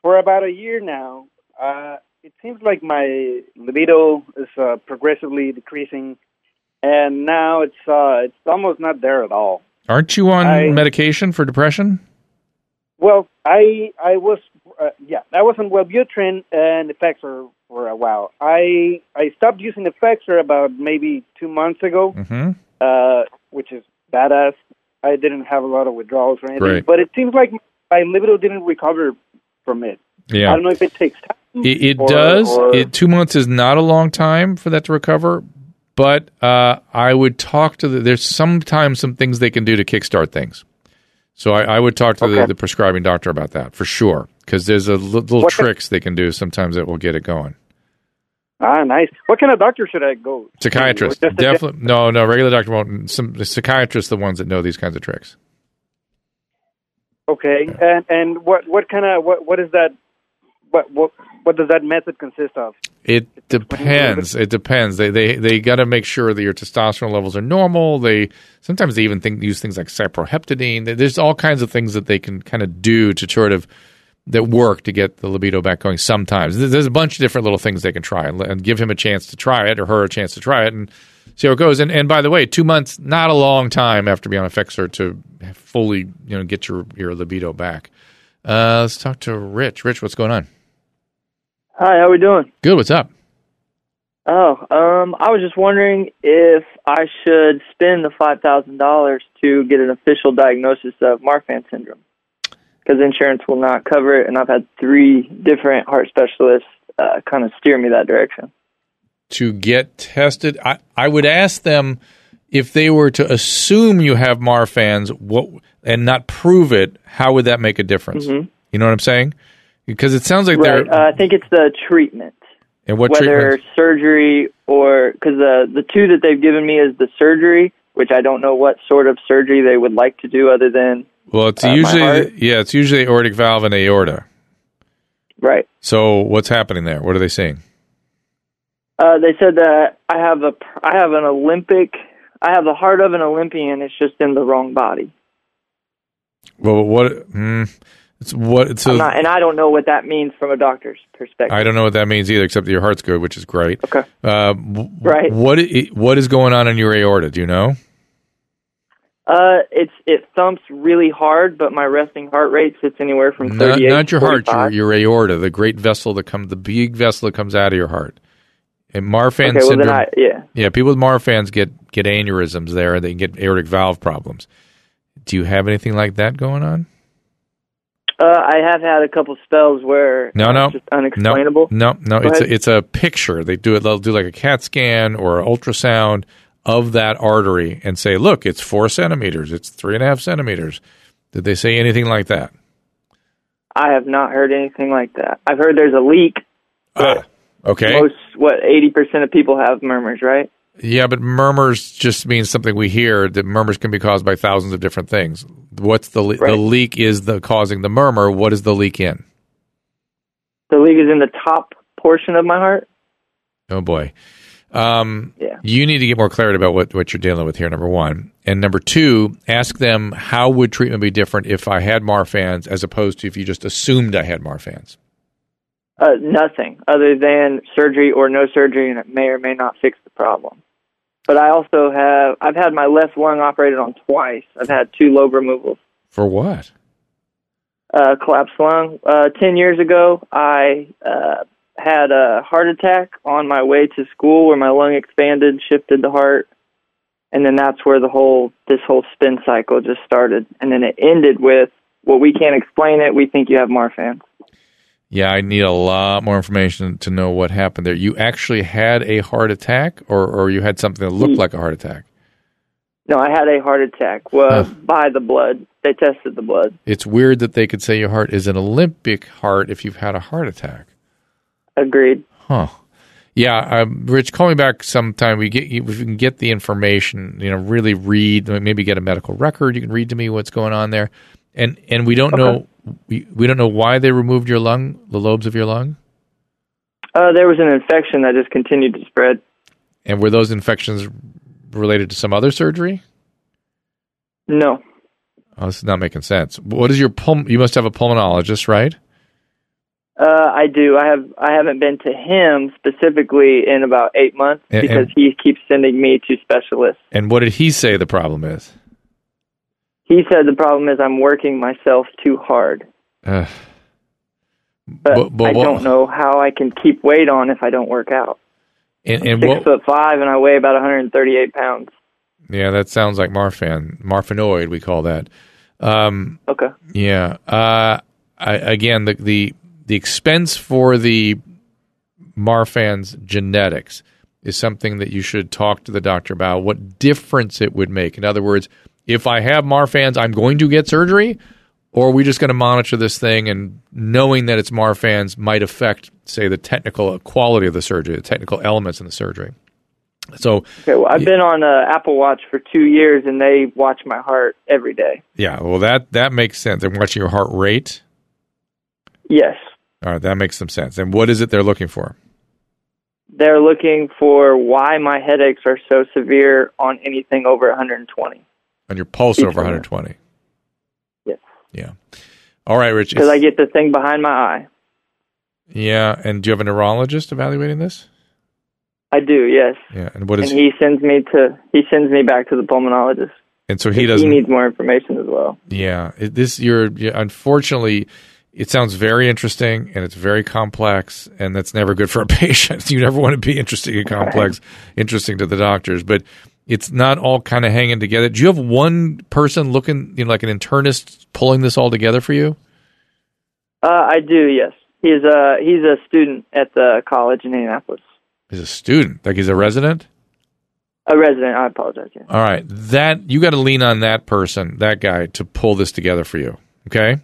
for about a year now, uh, it seems like my libido is uh, progressively decreasing, and now it's uh, it's almost not there at all. Aren't you on I- medication for depression? Well, I I was uh, yeah I was on Wellbutrin and Effexor for a while. I I stopped using Effexor about maybe two months ago, Mm-hmm. uh, which is badass. I didn't have a lot of withdrawals or anything, Great. but it seems like my libido didn't recover from it. Yeah. I don't know if it takes time. It, it or- does. or- It, two months is not a long time for that to recover, but uh, I would talk to the. There's sometimes some things they can do to kickstart things. So I, I would talk to the, Okay. the prescribing doctor about that for sure, because there's a little What the- tricks they can do sometimes that will get it going. ah, nice. What kind of doctor should I go? Psychiatrist, Or just a- definitely. No, no, regular doctor won't. Some the psychiatrists, the ones that know these kinds of tricks. Okay, and and what what kind of what what is that? What what what does that method consist of? It depends. It depends. They they they got to make sure that your testosterone levels are normal. They sometimes they even think use things like cyproheptadine. There's all kinds of things that they can kind of do to sort of that work to get the libido back going. Sometimes There's- a bunch of different little things they can try and, and give him a chance to try it or her a chance to try it and see how it goes. And and by the way, two months not a long time after being on Effexor to fully you know get your your libido back. Uh, let's talk to Rich. Rich, what's going on? Hi, how are we doing? Good. What's up? Oh, um, I was just wondering if I should spend the five thousand dollars to get an official diagnosis of Marfan syndrome, because insurance will not cover it, and I've had three different heart specialists uh, kind of steer me that direction. To get tested. I, I would ask them if they were to assume you have Marfan's what and not prove it, how would that make a difference? Mhm. You know what I'm saying? Because it sounds like right. they're Uh, I think it's the treatment, and what whether surgery or because the the two that they've given me is the surgery, which I don't know what sort of surgery they would like to do other than Well, it's uh, usually yeah, it's usually aortic valve and aorta. right. So what's happening there? What are they saying? Uh, they said that I have a I have an Olympic I have the heart of an Olympian. It's just in the wrong body. Well, what? Hmm, it's what? So not, and I don't know what that means from a doctor's perspective. I don't know what that means either, except that your heart's good, which is great. Okay. Uh, w- Right. What what is going on in your aorta? Do you know? Uh, it's it thumps really hard, but my resting heart rate sits anywhere from Not, 38 not your heart, your, your aorta, the great vessel that comes, the big vessel that comes out of your heart. And Marfan Okay, well, syndrome. I- yeah. yeah, people with Marfan's get get aneurysms there, they get aortic valve problems. Do you have anything like that going on? Uh, I have had a couple spells where No, no, it's just unexplainable. No, no, Go it's a, it's a picture. They do it. They'll do like a CAT scan or ultrasound of that artery and say, "Look, it's four centimeters. It's three and a half centimeters." Did they say anything like that? I have not heard anything like that. I've heard there's a leak. Ah, okay. Most what eighty percent of people have murmurs, right? Yeah, but murmurs just means something we hear. That murmurs can be caused by thousands of different things. What's the le- the leak is the causing the murmur? What is the leak in? The leak is in the top portion of my heart. Oh boy. Um, Yeah. You need to get more clarity about what, what you're dealing with here. Number one, and number two, ask them how would treatment be different if I had Marfans as opposed to if you just assumed I had Marfans. Uh, nothing other than surgery or no surgery, and it may or may not fix the problem. But I also have I've had my left lung operated on twice. I've had two lobe removals. For what? Uh, collapsed lung. Uh, Ten years ago, I uh, had a heart attack on my way to school where my lung expanded, shifted the heart, and then that's where the whole this whole spin cycle just started. And then it ended with, "Well, we can't explain it. We think you have Marfan." Yeah, I need a lot more information to know what happened there. You actually had a heart attack, or or you had something that looked like a heart attack. No, I had a heart attack. Well, by the blood, they tested the blood. It's weird that they could say your heart is an Olympic heart if you've had a heart attack. Agreed. Huh. Yeah, um, Rich, call me back sometime. We get if we can get the information. You know, really read. Maybe get a medical record. You can read to me what's going on there, and and we don't know we, we don't know why they removed your lung, the lobes of your lung, Uh, there was an infection that just continued to spread. and were those infections related to some other surgery? No, Oh, this is not making sense. What is your pul? You must have a pulmonologist, right? uh, I do. I have. I haven't been to him specifically in about eight months And- because and- he keeps sending me to specialists. And what did he say the problem is? He said the problem is I'm working myself too hard, Uh, but, But- but I what- don't know how I can keep weight on if I don't work out. and and Six what? foot five and I weigh about 138 pounds. Yeah, that sounds like Marfan, Marfanoid. We call that. Um, Okay. Yeah. Uh, I, again, the, the the expense for the Marfan's genetics is something that you should talk to the doctor about. What difference it would make. In other words, if I have Marfan's, I'm going to get surgery, or are we just going to monitor this thing and knowing that it's Marfan's might affect, say, the technical quality of the surgery, the technical elements in the surgery. So Okay. Well, I've been on uh, Apple Watch for two years, and they watch my heart every day. yeah, well that that makes sense. They're watching your heart rate. Yes. All right, that makes some sense. And what is it they're looking for? They're looking for why my headaches are so severe on anything over 120. On your pulse over 120. Yes. Yeah. All right, Rich. Because I get the thing behind my eye. yeah, and do you have a neurologist evaluating this? I do, yes. Yeah, and what is and he sends me to he sends me back to the pulmonologist. and so he doesn't He needs more information as well. Yeah, this you're, you unfortunately it sounds very interesting and it's very complex and that's never good for a patient. You never want to be interesting and complex, interesting to the doctors, but it's not all kind of hanging together. Do you have one person looking, you know, like an internist pulling this all together for you? Uh, I do, yes. He's a he's a student at the college in Indianapolis. He's a student, like he's a resident. A resident. I apologize. Yeah. All right, that you got to lean on that person, that guy, to pull this together for you. Okay,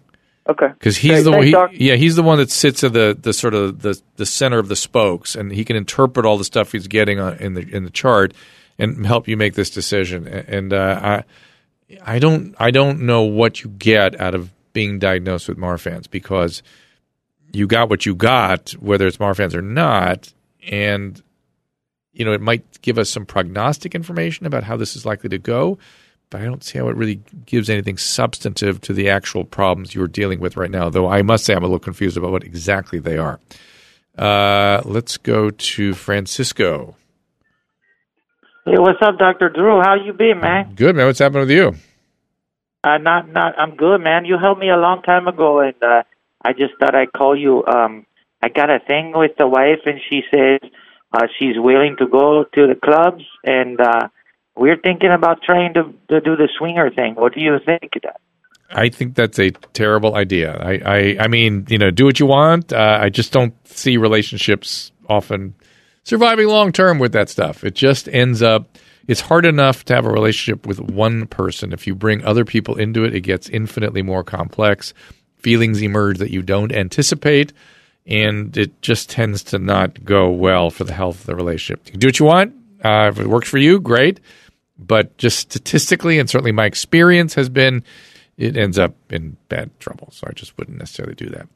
Okay. because he's Great. the one. He, yeah, he's the one that sits at the the sort of the the center of the spokes, and he can interpret all the stuff he's getting on, in the in the chart and help you make this decision. And uh, I I don't I don't know what you get out of being diagnosed with Marfan's because you got what you got, whether it's Marfan's or not, and you know it might give us some prognostic information about how this is likely to go. But I don't see how it really gives anything substantive to the actual problems you're dealing with right now. Though I must say I'm a little confused about what exactly they are. Uh, let's go to Francisco. Hey, what's up, Doctor Drew? How you been, man? Good man. What's happening with you? Uh, not, not. I'm good, man. You helped me a long time ago, and uh, I just thought I'd call you. Um, I got a thing with the wife, and she says uh, she's willing to go to the clubs, and uh, we're thinking about trying to to do the swinger thing. What do you think of that? I think that's a terrible idea. I, I, I mean, you know, do what you want. Uh, I just don't see relationships often surviving long term with that stuff. It just ends up. It's hard enough to have a relationship with one person. If you bring other people into it, it gets infinitely more complex. Feelings emerge that you don't anticipate, and it just tends to not go well for the health of the relationship. You can do what you want. Uh, if it works for you, great. But just statistically, and certainly my experience has been, it ends up in bad trouble. So I just wouldn't necessarily do that.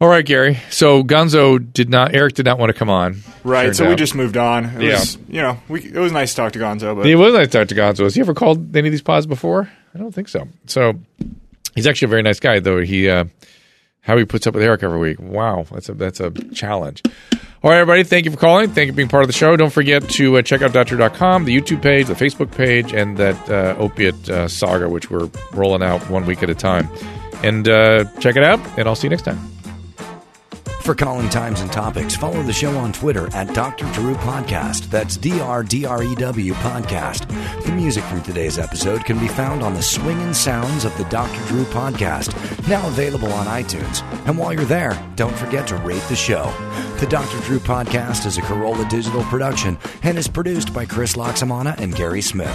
All right, Gary. So Gonzo did not. Erik did not want to come on. Right. So we just moved on. It Yeah. was, you know, we, it was nice to talk to Gonzo, but It was nice to talk to Gonzo. Has he ever called any of these pods before? I don't think so. So he's actually a very nice guy, though. He uh, how he puts up with Erik every week. Wow, that's a that's a challenge. All right, everybody. Thank you for calling. Thank you for being part of the show. Don't forget to uh, check out doctor.com, the YouTube page, the Facebook page, and that uh, opiate uh, saga, which we're rolling out one week at a time. And uh, check it out. And I'll see you next time. For calling times and topics, follow the show on Twitter at Dr. Drew Podcast. That's D R D R E W Podcast. The music from today's episode can be found on the swinging sounds of the Dr. Drew Podcast, now available on iTunes. And while you're there, don't forget to rate the show. The Dr. Drew Podcast is a Carolla digital production and is produced by Chris Laxamana and Gary Smith.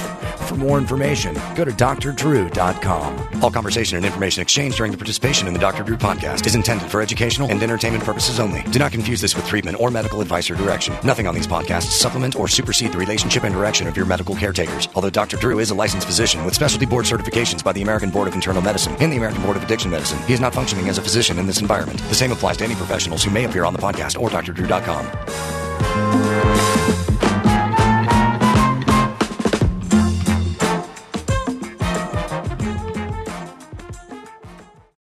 For more information, go to drdrew.com. All conversation and information exchanged during the participation in the Dr. Drew podcast is intended for educational and entertainment purposes only. Do not confuse this with treatment or medical advice or direction. Nothing on these podcasts supplement or supersede the relationship and direction of your medical caretakers. Although Dr. Drew is a licensed physician with specialty board certifications by the American Board of Internal Medicine and the American Board of Addiction Medicine, he is not functioning as a physician in this environment. The same applies to any professionals who may appear on the podcast or drdrew.com.